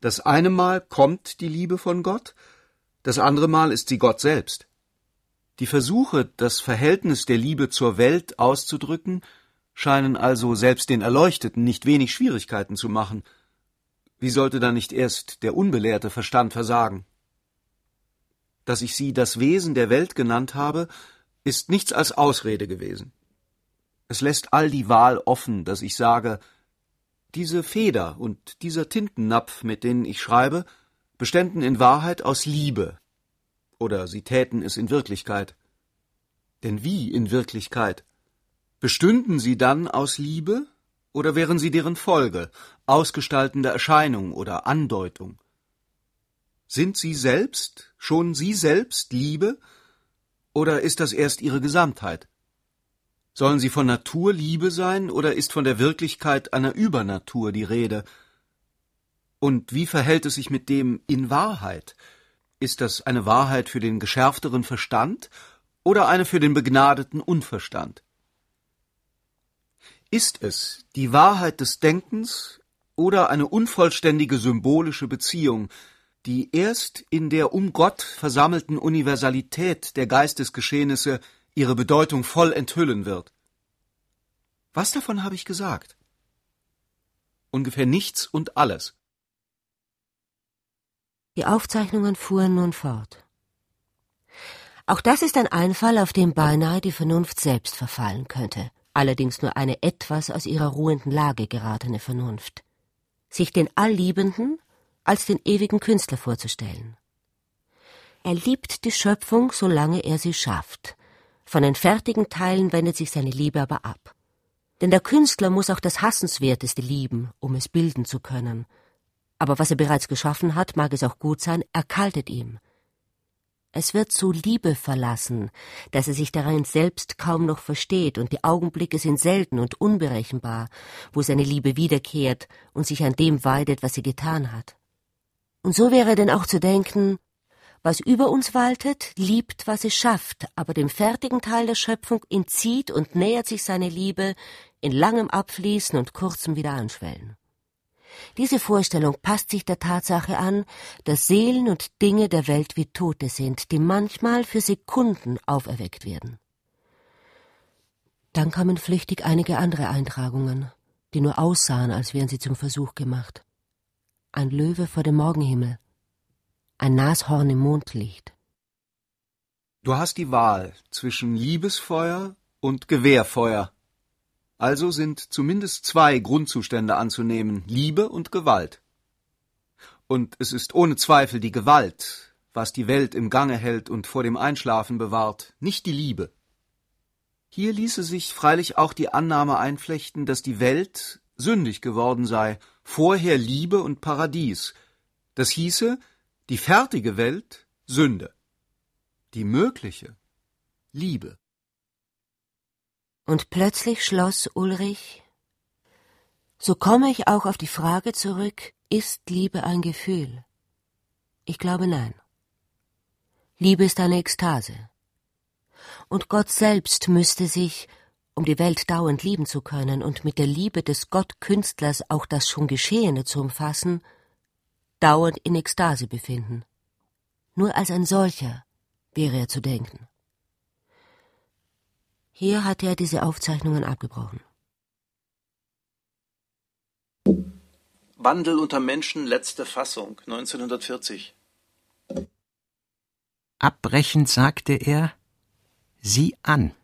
Das eine Mal kommt die Liebe von Gott, das andere Mal ist sie Gott selbst. Die Versuche, das Verhältnis der Liebe zur Welt auszudrücken, scheinen also selbst den Erleuchteten nicht wenig Schwierigkeiten zu machen, wie sollte da nicht erst der unbelehrte Verstand versagen? Dass ich sie das Wesen der Welt genannt habe, ist nichts als Ausrede gewesen. Es lässt all die Wahl offen, dass ich sage, diese Feder und dieser Tintennapf, mit denen ich schreibe, beständen in Wahrheit aus Liebe, oder sie täten es in Wirklichkeit. Denn wie in Wirklichkeit? Bestünden sie dann aus Liebe, oder wären sie deren Folge, ausgestaltende Erscheinung oder Andeutung? Sind sie selbst, schon sie selbst Liebe, oder ist das erst ihre Gesamtheit? Sollen sie von Natur Liebe sein, oder ist von der Wirklichkeit einer Übernatur die Rede? Und wie verhält es sich mit dem in Wahrheit? Ist das eine Wahrheit für den geschärfteren Verstand oder eine für den begnadeten Unverstand? Ist es die Wahrheit des Denkens oder eine unvollständige symbolische Beziehung, die erst in der um Gott versammelten Universalität der Geistesgeschehnisse ihre Bedeutung voll enthüllen wird? Was davon habe ich gesagt? Ungefähr nichts und alles. Die Aufzeichnungen fuhren nun fort. Auch das ist ein Einfall, auf den beinahe die Vernunft selbst verfallen könnte allerdings nur eine etwas aus ihrer ruhenden Lage geratene Vernunft, sich den Allliebenden als den ewigen Künstler vorzustellen. Er liebt die Schöpfung, solange er sie schafft. Von den fertigen Teilen wendet sich seine Liebe aber ab. Denn der Künstler muss auch das Hassenswerteste lieben, um es bilden zu können. Aber was er bereits geschaffen hat, mag es auch gut sein, erkaltet ihm. Es wird so Liebe verlassen, dass er sich darin selbst kaum noch versteht, und die Augenblicke sind selten und unberechenbar, wo seine Liebe wiederkehrt und sich an dem weidet, was sie getan hat. Und so wäre denn auch zu denken, Was über uns waltet, liebt, was es schafft, aber dem fertigen Teil der Schöpfung entzieht und nähert sich seine Liebe in langem Abfließen und kurzem Wiederanschwellen. Diese Vorstellung passt sich der Tatsache an, dass Seelen und Dinge der Welt wie Tote sind, die manchmal für Sekunden auferweckt werden. Dann kamen flüchtig einige andere Eintragungen, die nur aussahen, als wären sie zum Versuch gemacht. Ein Löwe vor dem Morgenhimmel, ein Nashorn im Mondlicht. Du hast die Wahl zwischen Liebesfeuer und Gewehrfeuer. Also sind zumindest zwei Grundzustände anzunehmen, Liebe und Gewalt. Und es ist ohne Zweifel die Gewalt, was die Welt im Gange hält und vor dem Einschlafen bewahrt, nicht die Liebe. Hier ließe sich freilich auch die Annahme einflechten, dass die Welt sündig geworden sei, vorher Liebe und Paradies. Das hieße, die fertige Welt Sünde, die mögliche Liebe. Und plötzlich schloss Ulrich So komme ich auch auf die Frage zurück, ist Liebe ein Gefühl? Ich glaube nein. Liebe ist eine Ekstase und Gott selbst müsste sich, um die Welt dauernd lieben zu können und mit der Liebe des Gottkünstlers auch das schon Geschehene zu umfassen, dauernd in Ekstase befinden. Nur als ein solcher wäre er zu denken. Hier hatte er diese Aufzeichnungen abgebrochen. Wandel unter Menschen, letzte Fassung, 1940. Abbrechend sagte er, sie an,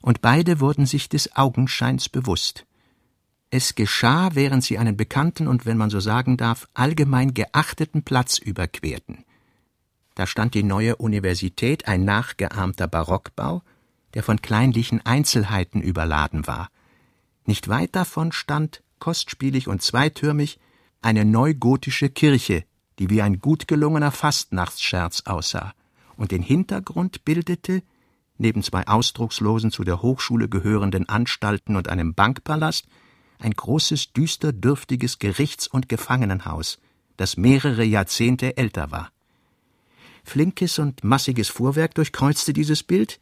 und beide wurden sich des Augenscheins bewusst. Es geschah, während sie einen bekannten und, wenn man so sagen darf, allgemein geachteten Platz überquerten. Da stand die neue Universität, ein nachgeahmter Barockbau, der von kleinlichen Einzelheiten überladen war. Nicht weit davon stand, kostspielig und zweitürmig, eine neugotische Kirche, die wie ein gut gelungener Fastnachtsscherz aussah, und den Hintergrund bildete neben zwei ausdruckslosen zu der Hochschule gehörenden Anstalten und einem Bankpalast, ein großes, düster dürftiges Gerichts- und Gefangenenhaus, das mehrere Jahrzehnte älter war. Flinkes und massiges Fuhrwerk durchkreuzte dieses Bild,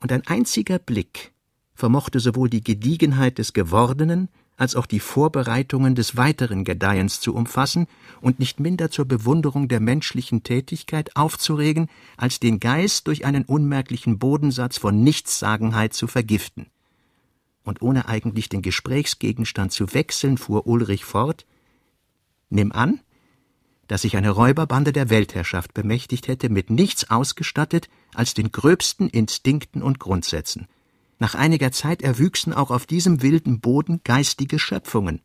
und ein einziger Blick vermochte sowohl die Gediegenheit des Gewordenen als auch die Vorbereitungen des weiteren Gedeihens zu umfassen und nicht minder zur Bewunderung der menschlichen Tätigkeit aufzuregen, als den Geist durch einen unmerklichen Bodensatz von Nichtssagenheit zu vergiften. Und ohne eigentlich den Gesprächsgegenstand zu wechseln, fuhr Ulrich fort Nimm an, dass sich eine Räuberbande der Weltherrschaft bemächtigt hätte, mit nichts ausgestattet als den gröbsten Instinkten und Grundsätzen – nach einiger Zeit erwüchsen auch auf diesem wilden Boden geistige Schöpfungen,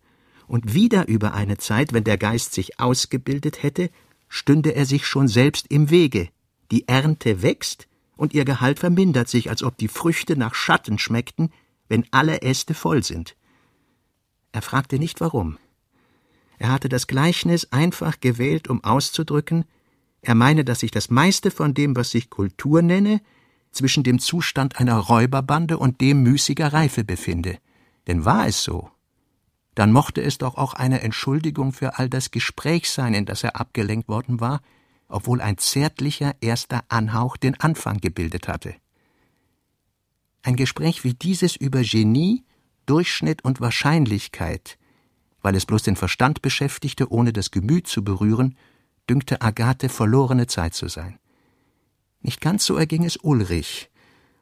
und wieder über eine Zeit, wenn der Geist sich ausgebildet hätte, stünde er sich schon selbst im Wege. Die Ernte wächst und ihr Gehalt vermindert sich, als ob die Früchte nach Schatten schmeckten, wenn alle Äste voll sind. Er fragte nicht warum. Er hatte das Gleichnis einfach gewählt, um auszudrücken, er meine, dass sich das meiste von dem, was sich Kultur nenne, zwischen dem Zustand einer Räuberbande und dem müßiger Reife befinde. Denn war es so, dann mochte es doch auch eine Entschuldigung für all das Gespräch sein, in das er abgelenkt worden war, obwohl ein zärtlicher erster Anhauch den Anfang gebildet hatte. Ein Gespräch wie dieses über Genie, Durchschnitt und Wahrscheinlichkeit, weil es bloß den Verstand beschäftigte, ohne das Gemüt zu berühren, dünkte Agathe verlorene Zeit zu sein. Nicht ganz so erging es Ulrich,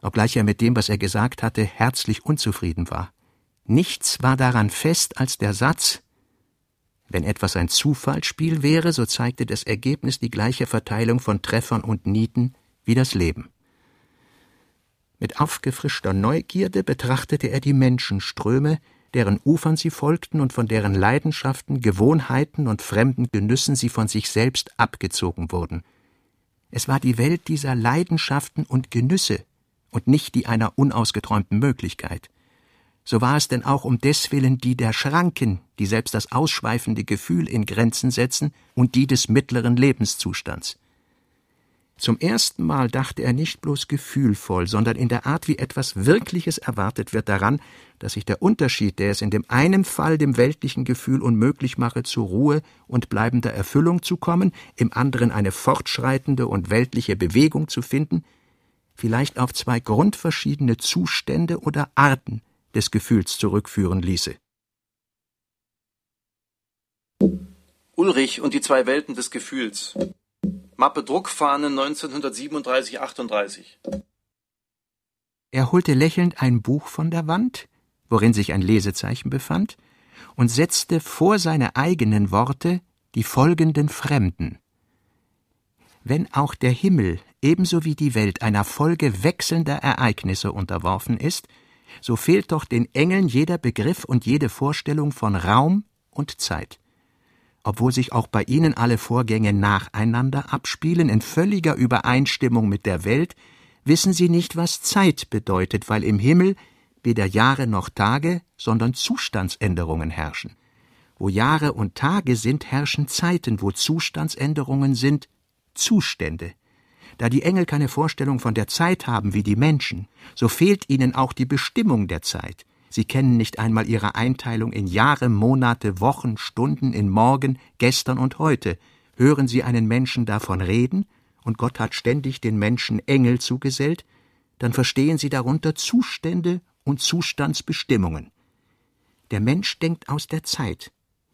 obgleich er mit dem, was er gesagt hatte, herzlich unzufrieden war. Nichts war daran fest als der Satz Wenn etwas ein Zufallsspiel wäre, so zeigte das Ergebnis die gleiche Verteilung von Treffern und Nieten wie das Leben. Mit aufgefrischter Neugierde betrachtete er die Menschenströme, deren Ufern sie folgten und von deren Leidenschaften, Gewohnheiten und fremden Genüssen sie von sich selbst abgezogen wurden. Es war die Welt dieser Leidenschaften und Genüsse und nicht die einer unausgeträumten Möglichkeit. So war es denn auch um deswillen die der Schranken, die selbst das ausschweifende Gefühl in Grenzen setzen, und die des mittleren Lebenszustands. Zum ersten Mal dachte er nicht bloß gefühlvoll, sondern in der Art, wie etwas Wirkliches erwartet wird, daran, dass sich der Unterschied, der es in dem einen Fall dem weltlichen Gefühl unmöglich mache, zur Ruhe und bleibender Erfüllung zu kommen, im anderen eine fortschreitende und weltliche Bewegung zu finden, vielleicht auf zwei grundverschiedene Zustände oder Arten des Gefühls zurückführen ließe. Ulrich und die zwei Welten des Gefühls. Mappe Druckfahnen 1937-38. Er holte lächelnd ein Buch von der Wand, worin sich ein Lesezeichen befand, und setzte vor seine eigenen Worte die folgenden Fremden. Wenn auch der Himmel ebenso wie die Welt einer Folge wechselnder Ereignisse unterworfen ist, so fehlt doch den Engeln jeder Begriff und jede Vorstellung von Raum und Zeit obwohl sich auch bei ihnen alle Vorgänge nacheinander abspielen, in völliger Übereinstimmung mit der Welt, wissen sie nicht, was Zeit bedeutet, weil im Himmel weder Jahre noch Tage, sondern Zustandsänderungen herrschen. Wo Jahre und Tage sind, herrschen Zeiten, wo Zustandsänderungen sind, Zustände. Da die Engel keine Vorstellung von der Zeit haben wie die Menschen, so fehlt ihnen auch die Bestimmung der Zeit. Sie kennen nicht einmal ihre Einteilung in Jahre, Monate, Wochen, Stunden, in Morgen, Gestern und Heute. Hören Sie einen Menschen davon reden, und Gott hat ständig den Menschen Engel zugesellt, dann verstehen Sie darunter Zustände und Zustandsbestimmungen. Der Mensch denkt aus der Zeit,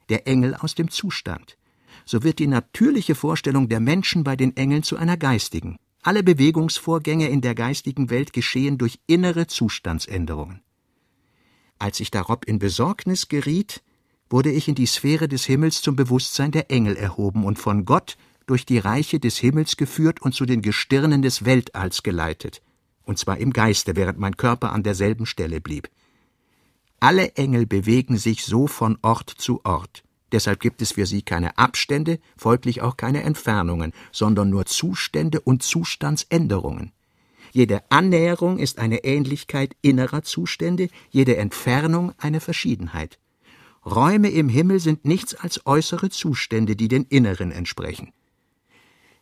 der Engel aus dem Zustand. So wird die natürliche Vorstellung der Menschen bei den Engeln zu einer geistigen. Alle Bewegungsvorgänge in der geistigen Welt geschehen durch innere Zustandsänderungen. Als ich darob in Besorgnis geriet, wurde ich in die Sphäre des Himmels zum Bewusstsein der Engel erhoben und von Gott durch die Reiche des Himmels geführt und zu den Gestirnen des Weltalls geleitet, und zwar im Geiste, während mein Körper an derselben Stelle blieb. Alle Engel bewegen sich so von Ort zu Ort. Deshalb gibt es für sie keine Abstände, folglich auch keine Entfernungen, sondern nur Zustände und Zustandsänderungen. Jede Annäherung ist eine Ähnlichkeit innerer Zustände, jede Entfernung eine Verschiedenheit. Räume im Himmel sind nichts als äußere Zustände, die den inneren entsprechen.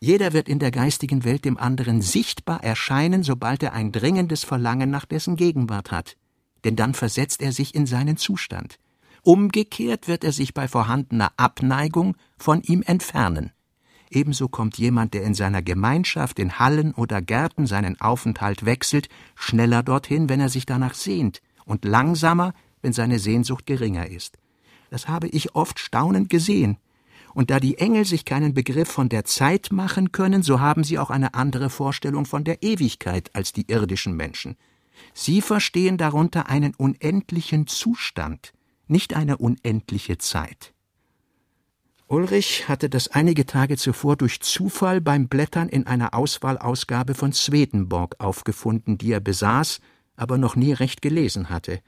Jeder wird in der geistigen Welt dem anderen sichtbar erscheinen, sobald er ein dringendes Verlangen nach dessen Gegenwart hat, denn dann versetzt er sich in seinen Zustand. Umgekehrt wird er sich bei vorhandener Abneigung von ihm entfernen. Ebenso kommt jemand, der in seiner Gemeinschaft in Hallen oder Gärten seinen Aufenthalt wechselt, schneller dorthin, wenn er sich danach sehnt, und langsamer, wenn seine Sehnsucht geringer ist. Das habe ich oft staunend gesehen. Und da die Engel sich keinen Begriff von der Zeit machen können, so haben sie auch eine andere Vorstellung von der Ewigkeit als die irdischen Menschen. Sie verstehen darunter einen unendlichen Zustand, nicht eine unendliche Zeit. Ulrich hatte das einige Tage zuvor durch Zufall beim Blättern in einer Auswahlausgabe von Swedenborg aufgefunden, die er besaß, aber noch nie recht gelesen hatte,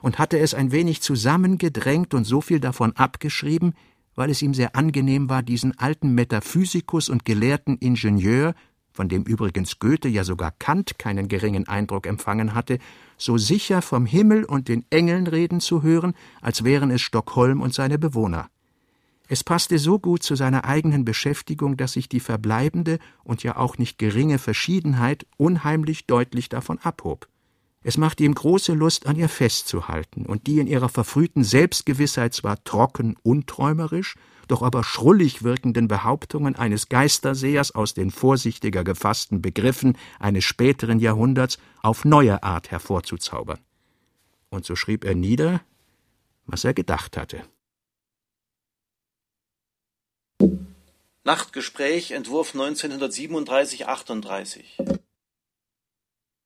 und hatte es ein wenig zusammengedrängt und so viel davon abgeschrieben, weil es ihm sehr angenehm war, diesen alten Metaphysikus und gelehrten Ingenieur, von dem übrigens Goethe ja sogar Kant keinen geringen Eindruck empfangen hatte, so sicher vom Himmel und den Engeln reden zu hören, als wären es Stockholm und seine Bewohner. Es passte so gut zu seiner eigenen Beschäftigung, dass sich die verbleibende und ja auch nicht geringe Verschiedenheit unheimlich deutlich davon abhob. Es machte ihm große Lust, an ihr festzuhalten, und die in ihrer verfrühten Selbstgewissheit zwar trocken unträumerisch, doch aber schrullig wirkenden Behauptungen eines Geistersehers aus den vorsichtiger gefassten Begriffen eines späteren Jahrhunderts auf neue Art hervorzuzaubern. Und so schrieb er nieder, was er gedacht hatte. Nachtgespräch, Entwurf 1937-38.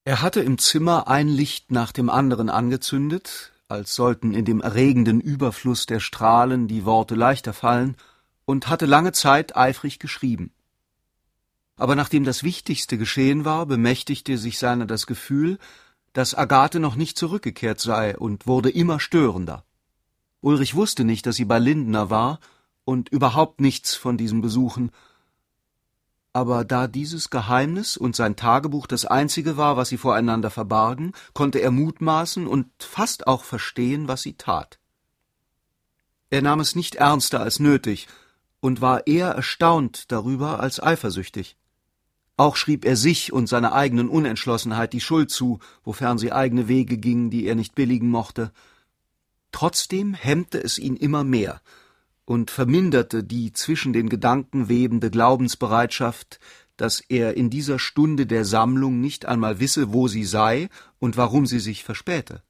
Er hatte im Zimmer ein Licht nach dem anderen angezündet, als sollten in dem erregenden Überfluss der Strahlen die Worte leichter fallen, und hatte lange Zeit eifrig geschrieben. Aber nachdem das Wichtigste geschehen war, bemächtigte sich seiner das Gefühl, dass Agathe noch nicht zurückgekehrt sei und wurde immer störender. Ulrich wusste nicht, dass sie bei Lindner war und überhaupt nichts von diesen Besuchen. Aber da dieses Geheimnis und sein Tagebuch das einzige war, was sie voreinander verbargen, konnte er mutmaßen und fast auch verstehen, was sie tat. Er nahm es nicht ernster als nötig und war eher erstaunt darüber als eifersüchtig. Auch schrieb er sich und seiner eigenen Unentschlossenheit die Schuld zu, wofern sie eigene Wege gingen, die er nicht billigen mochte. Trotzdem hemmte es ihn immer mehr und verminderte die zwischen den Gedanken webende Glaubensbereitschaft, dass er in dieser Stunde der Sammlung nicht einmal wisse, wo sie sei und warum sie sich verspäte.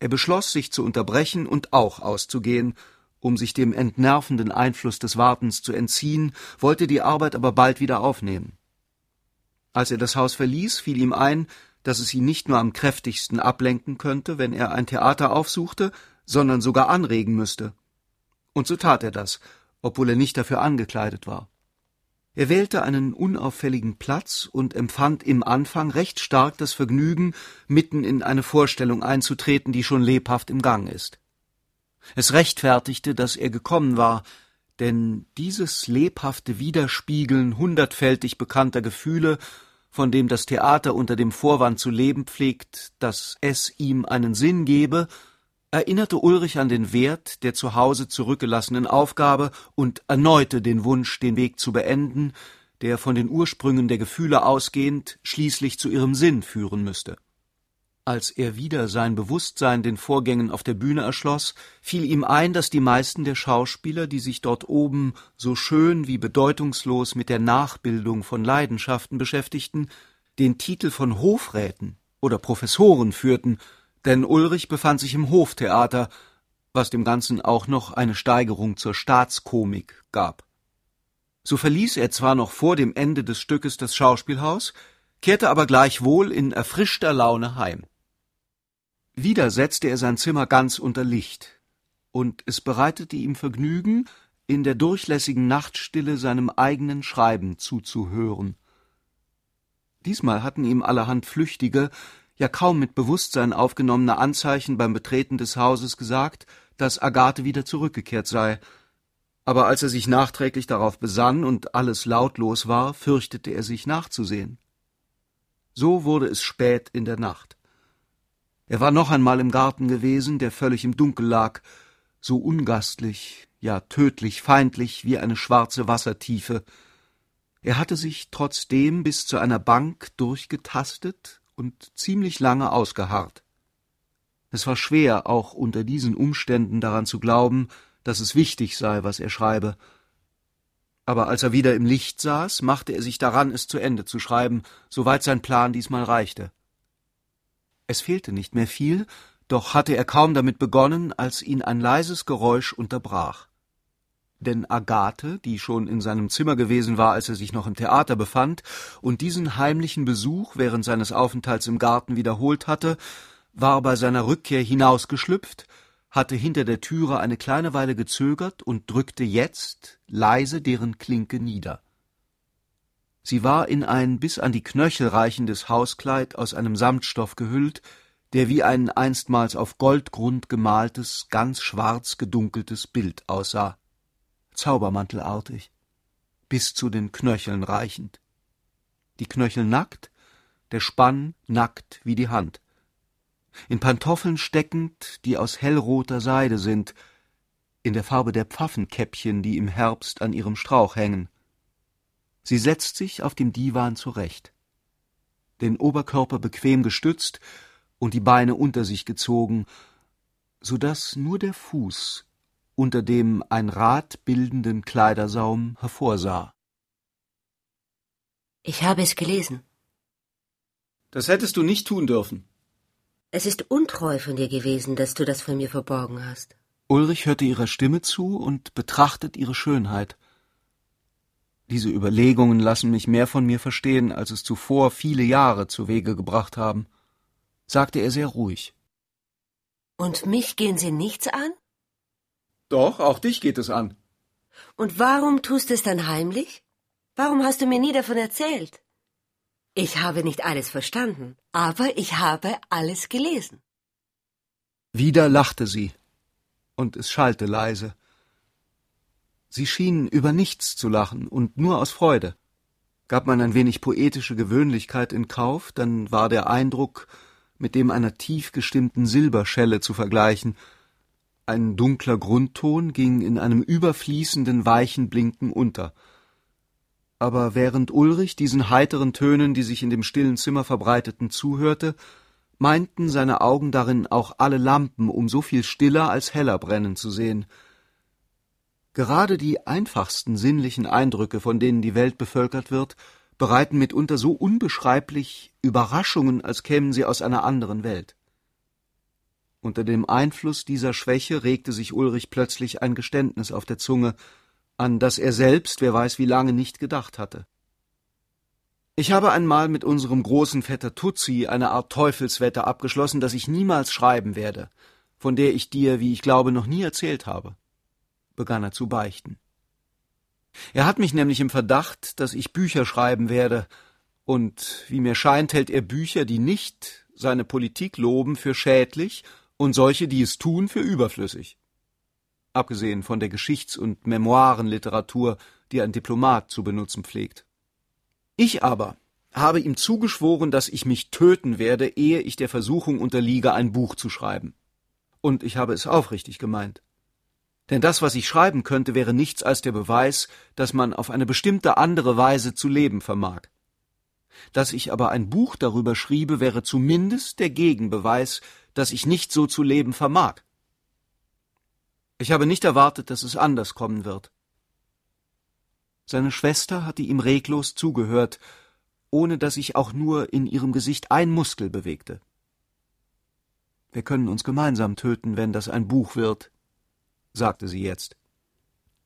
Er beschloss, sich zu unterbrechen und auch auszugehen, um sich dem entnervenden Einfluss des Wartens zu entziehen, wollte die Arbeit aber bald wieder aufnehmen. Als er das Haus verließ, fiel ihm ein, dass es ihn nicht nur am kräftigsten ablenken könnte, wenn er ein Theater aufsuchte, sondern sogar anregen müsste. Und so tat er das, obwohl er nicht dafür angekleidet war. Er wählte einen unauffälligen Platz und empfand im Anfang recht stark das Vergnügen, mitten in eine Vorstellung einzutreten, die schon lebhaft im Gang ist. Es rechtfertigte, dass er gekommen war, denn dieses lebhafte Widerspiegeln hundertfältig bekannter Gefühle, von dem das Theater unter dem Vorwand zu leben pflegt, dass es ihm einen Sinn gebe, erinnerte Ulrich an den Wert der zu Hause zurückgelassenen Aufgabe und erneute den Wunsch, den Weg zu beenden, der von den Ursprüngen der Gefühle ausgehend schließlich zu ihrem Sinn führen müsste. Als er wieder sein Bewusstsein den Vorgängen auf der Bühne erschloss, fiel ihm ein, dass die meisten der Schauspieler, die sich dort oben so schön wie bedeutungslos mit der Nachbildung von Leidenschaften beschäftigten, den Titel von Hofräten oder Professoren führten, denn Ulrich befand sich im Hoftheater, was dem Ganzen auch noch eine Steigerung zur Staatskomik gab. So verließ er zwar noch vor dem Ende des Stückes das Schauspielhaus, kehrte aber gleichwohl in erfrischter Laune heim. Wieder setzte er sein Zimmer ganz unter Licht, und es bereitete ihm Vergnügen, in der durchlässigen Nachtstille seinem eigenen Schreiben zuzuhören. Diesmal hatten ihm allerhand flüchtige, ja kaum mit Bewusstsein aufgenommene Anzeichen beim Betreten des Hauses gesagt, dass Agathe wieder zurückgekehrt sei. Aber als er sich nachträglich darauf besann und alles lautlos war, fürchtete er sich nachzusehen. So wurde es spät in der Nacht. Er war noch einmal im Garten gewesen, der völlig im Dunkel lag, so ungastlich, ja tödlich feindlich wie eine schwarze Wassertiefe. Er hatte sich trotzdem bis zu einer Bank durchgetastet und ziemlich lange ausgeharrt. Es war schwer, auch unter diesen Umständen daran zu glauben, dass es wichtig sei, was er schreibe. Aber als er wieder im Licht saß, machte er sich daran, es zu Ende zu schreiben, soweit sein Plan diesmal reichte. Es fehlte nicht mehr viel, doch hatte er kaum damit begonnen, als ihn ein leises Geräusch unterbrach denn Agathe, die schon in seinem Zimmer gewesen war, als er sich noch im Theater befand, und diesen heimlichen Besuch während seines Aufenthalts im Garten wiederholt hatte, war bei seiner Rückkehr hinausgeschlüpft, hatte hinter der Türe eine kleine Weile gezögert und drückte jetzt leise deren Klinke nieder. Sie war in ein bis an die Knöchel reichendes Hauskleid aus einem Samtstoff gehüllt, der wie ein einstmals auf Goldgrund gemaltes, ganz schwarz gedunkeltes Bild aussah zaubermantelartig, bis zu den Knöcheln reichend. Die Knöchel nackt, der Spann nackt wie die Hand. In Pantoffeln steckend, die aus hellroter Seide sind, in der Farbe der Pfaffenkäppchen, die im Herbst an ihrem Strauch hängen. Sie setzt sich auf dem Divan zurecht, den Oberkörper bequem gestützt und die Beine unter sich gezogen, so dass nur der Fuß unter dem ein Rad bildenden Kleidersaum hervorsah. Ich habe es gelesen. Das hättest du nicht tun dürfen. Es ist untreu von dir gewesen, dass du das von mir verborgen hast. Ulrich hörte ihrer Stimme zu und betrachtet ihre Schönheit. Diese Überlegungen lassen mich mehr von mir verstehen, als es zuvor viele Jahre zu Wege gebracht haben, sagte er sehr ruhig. Und mich gehen sie nichts an? Doch, auch dich geht es an. Und warum tust du es dann heimlich? Warum hast du mir nie davon erzählt? Ich habe nicht alles verstanden, aber ich habe alles gelesen. Wieder lachte sie, und es schallte leise. Sie schien über nichts zu lachen und nur aus Freude. Gab man ein wenig poetische Gewöhnlichkeit in Kauf, dann war der Eindruck mit dem einer tief gestimmten Silberschelle zu vergleichen, ein dunkler Grundton ging in einem überfließenden weichen Blinken unter. aber während Ulrich diesen heiteren Tönen, die sich in dem stillen Zimmer verbreiteten, zuhörte, meinten seine Augen darin auch alle Lampen um so viel stiller als heller brennen zu sehen. Gerade die einfachsten sinnlichen Eindrücke, von denen die Welt bevölkert wird, bereiten mitunter so unbeschreiblich Überraschungen, als kämen sie aus einer anderen Welt. Unter dem Einfluss dieser Schwäche regte sich Ulrich plötzlich ein Geständnis auf der Zunge, an das er selbst, wer weiß wie lange, nicht gedacht hatte. Ich habe einmal mit unserem großen Vetter Tutsi eine Art Teufelswette abgeschlossen, dass ich niemals schreiben werde, von der ich dir, wie ich glaube, noch nie erzählt habe, begann er zu beichten. Er hat mich nämlich im Verdacht, dass ich Bücher schreiben werde, und wie mir scheint, hält er Bücher, die nicht seine Politik loben, für schädlich und solche, die es tun, für überflüssig abgesehen von der Geschichts- und Memoirenliteratur, die ein Diplomat zu benutzen pflegt. Ich aber habe ihm zugeschworen, dass ich mich töten werde, ehe ich der Versuchung unterliege, ein Buch zu schreiben. Und ich habe es aufrichtig gemeint. Denn das, was ich schreiben könnte, wäre nichts als der Beweis, dass man auf eine bestimmte andere Weise zu leben vermag. Dass ich aber ein Buch darüber schriebe, wäre zumindest der Gegenbeweis, dass ich nicht so zu leben vermag. Ich habe nicht erwartet, dass es anders kommen wird. Seine Schwester hatte ihm reglos zugehört, ohne dass sich auch nur in ihrem Gesicht ein Muskel bewegte. Wir können uns gemeinsam töten, wenn das ein Buch wird, sagte sie jetzt.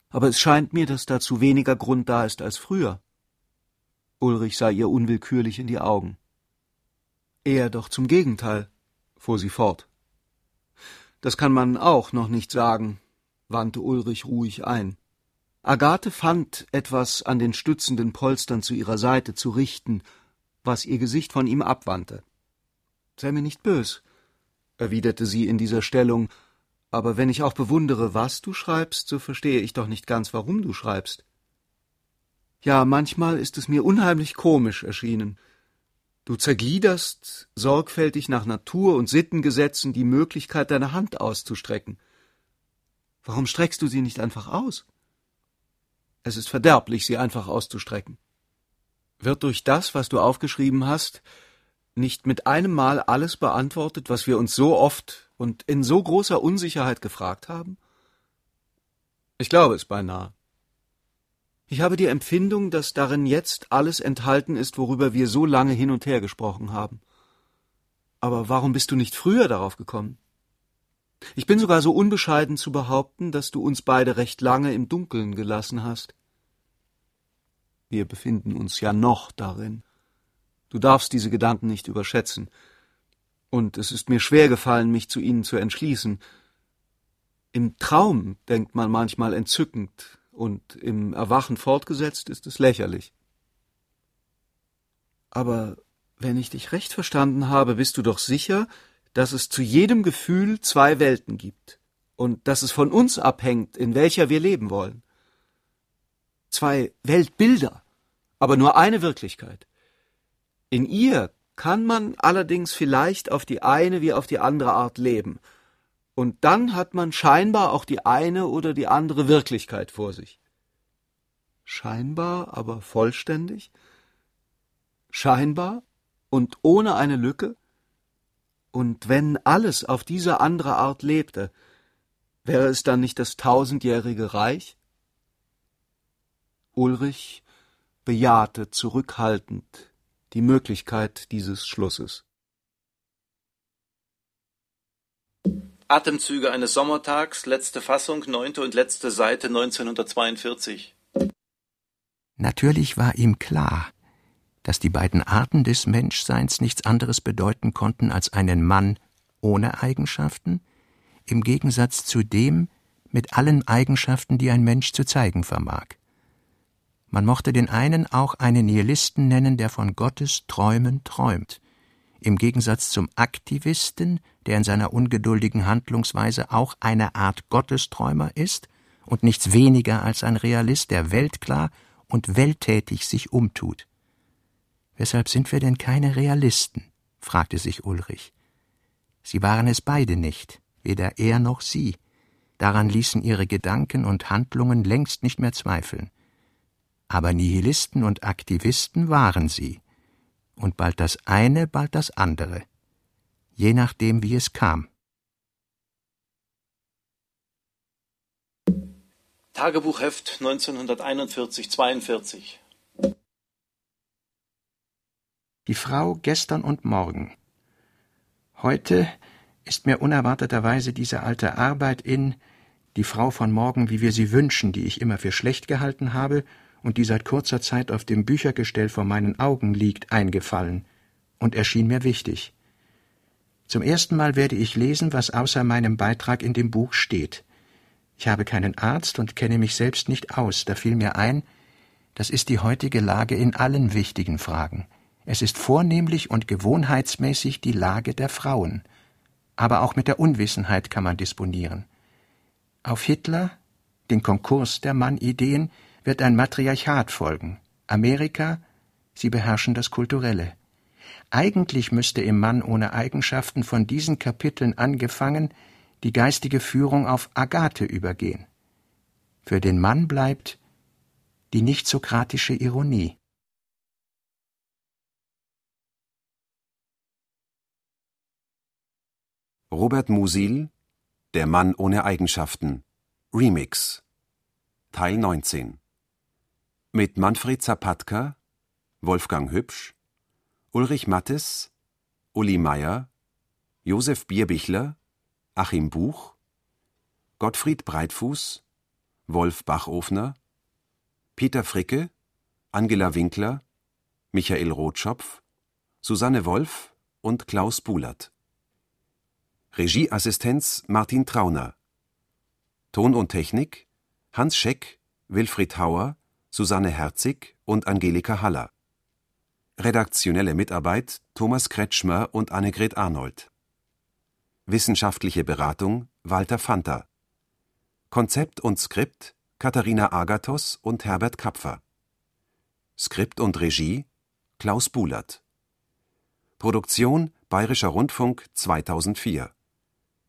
Aber es scheint mir, dass dazu weniger Grund da ist als früher. Ulrich sah ihr unwillkürlich in die Augen. Eher doch zum Gegenteil, fuhr sie fort. Das kann man auch noch nicht sagen, wandte Ulrich ruhig ein. Agathe fand, etwas an den stützenden Polstern zu ihrer Seite zu richten, was ihr Gesicht von ihm abwandte. Sei mir nicht bös, erwiderte sie in dieser Stellung, aber wenn ich auch bewundere, was du schreibst, so verstehe ich doch nicht ganz, warum du schreibst. Ja, manchmal ist es mir unheimlich komisch erschienen. Du zergliederst sorgfältig nach Natur und Sittengesetzen die Möglichkeit, deine Hand auszustrecken. Warum streckst du sie nicht einfach aus? Es ist verderblich, sie einfach auszustrecken. Wird durch das, was du aufgeschrieben hast, nicht mit einem Mal alles beantwortet, was wir uns so oft und in so großer Unsicherheit gefragt haben? Ich glaube es beinahe. Ich habe die Empfindung, dass darin jetzt alles enthalten ist, worüber wir so lange hin und her gesprochen haben. Aber warum bist du nicht früher darauf gekommen? Ich bin sogar so unbescheiden zu behaupten, dass du uns beide recht lange im Dunkeln gelassen hast. Wir befinden uns ja noch darin. Du darfst diese Gedanken nicht überschätzen. Und es ist mir schwer gefallen, mich zu ihnen zu entschließen. Im Traum denkt man manchmal entzückend, und im Erwachen fortgesetzt ist es lächerlich. Aber wenn ich dich recht verstanden habe, bist du doch sicher, dass es zu jedem Gefühl zwei Welten gibt und dass es von uns abhängt, in welcher wir leben wollen. Zwei Weltbilder, aber nur eine Wirklichkeit. In ihr kann man allerdings vielleicht auf die eine wie auf die andere Art leben, und dann hat man scheinbar auch die eine oder die andere Wirklichkeit vor sich. Scheinbar, aber vollständig? Scheinbar und ohne eine Lücke? Und wenn alles auf diese andere Art lebte, wäre es dann nicht das tausendjährige Reich? Ulrich bejahte zurückhaltend die Möglichkeit dieses Schlusses. Atemzüge eines Sommertags, letzte Fassung, neunte und letzte Seite 1942. Natürlich war ihm klar, dass die beiden Arten des Menschseins nichts anderes bedeuten konnten als einen Mann ohne Eigenschaften, im Gegensatz zu dem mit allen Eigenschaften, die ein Mensch zu zeigen vermag. Man mochte den einen auch einen Nihilisten nennen, der von Gottes Träumen träumt, im Gegensatz zum Aktivisten, der in seiner ungeduldigen Handlungsweise auch eine Art Gottesträumer ist und nichts weniger als ein Realist, der weltklar und welttätig sich umtut. Weshalb sind wir denn keine Realisten? fragte sich Ulrich. Sie waren es beide nicht, weder er noch sie. Daran ließen ihre Gedanken und Handlungen längst nicht mehr zweifeln. Aber Nihilisten und Aktivisten waren sie. Und bald das eine, bald das andere. Je nachdem, wie es kam. Tagebuchheft 1941-42 Die Frau gestern und morgen. Heute ist mir unerwarteterweise diese alte Arbeit in die Frau von morgen, wie wir sie wünschen, die ich immer für schlecht gehalten habe und die seit kurzer Zeit auf dem Büchergestell vor meinen Augen liegt, eingefallen und erschien mir wichtig. Zum ersten Mal werde ich lesen, was außer meinem Beitrag in dem Buch steht. Ich habe keinen Arzt und kenne mich selbst nicht aus, da fiel mir ein, das ist die heutige Lage in allen wichtigen Fragen. Es ist vornehmlich und gewohnheitsmäßig die Lage der Frauen. Aber auch mit der Unwissenheit kann man disponieren. Auf Hitler, den Konkurs der Mannideen, wird ein Matriarchat folgen. Amerika, sie beherrschen das Kulturelle. Eigentlich müsste im Mann ohne Eigenschaften von diesen Kapiteln angefangen die geistige Führung auf Agathe übergehen. Für den Mann bleibt die nicht sokratische Ironie. Robert Musil Der Mann ohne Eigenschaften Remix Teil 19 Mit Manfred Zapatka, Wolfgang Hübsch, Ulrich Mattes, Uli Meier, Josef Bierbichler, Achim Buch, Gottfried Breitfuß, Wolf Bachofner, Peter Fricke, Angela Winkler, Michael Rotschopf, Susanne Wolf und Klaus Bulert. Regieassistenz Martin Trauner. Ton und Technik Hans Scheck, Wilfried Hauer, Susanne Herzig und Angelika Haller. Redaktionelle Mitarbeit Thomas Kretschmer und Annegret Arnold. Wissenschaftliche Beratung Walter Fanta. Konzept und Skript Katharina Agathos und Herbert Kapfer. Skript und Regie Klaus Bulert. Produktion Bayerischer Rundfunk 2004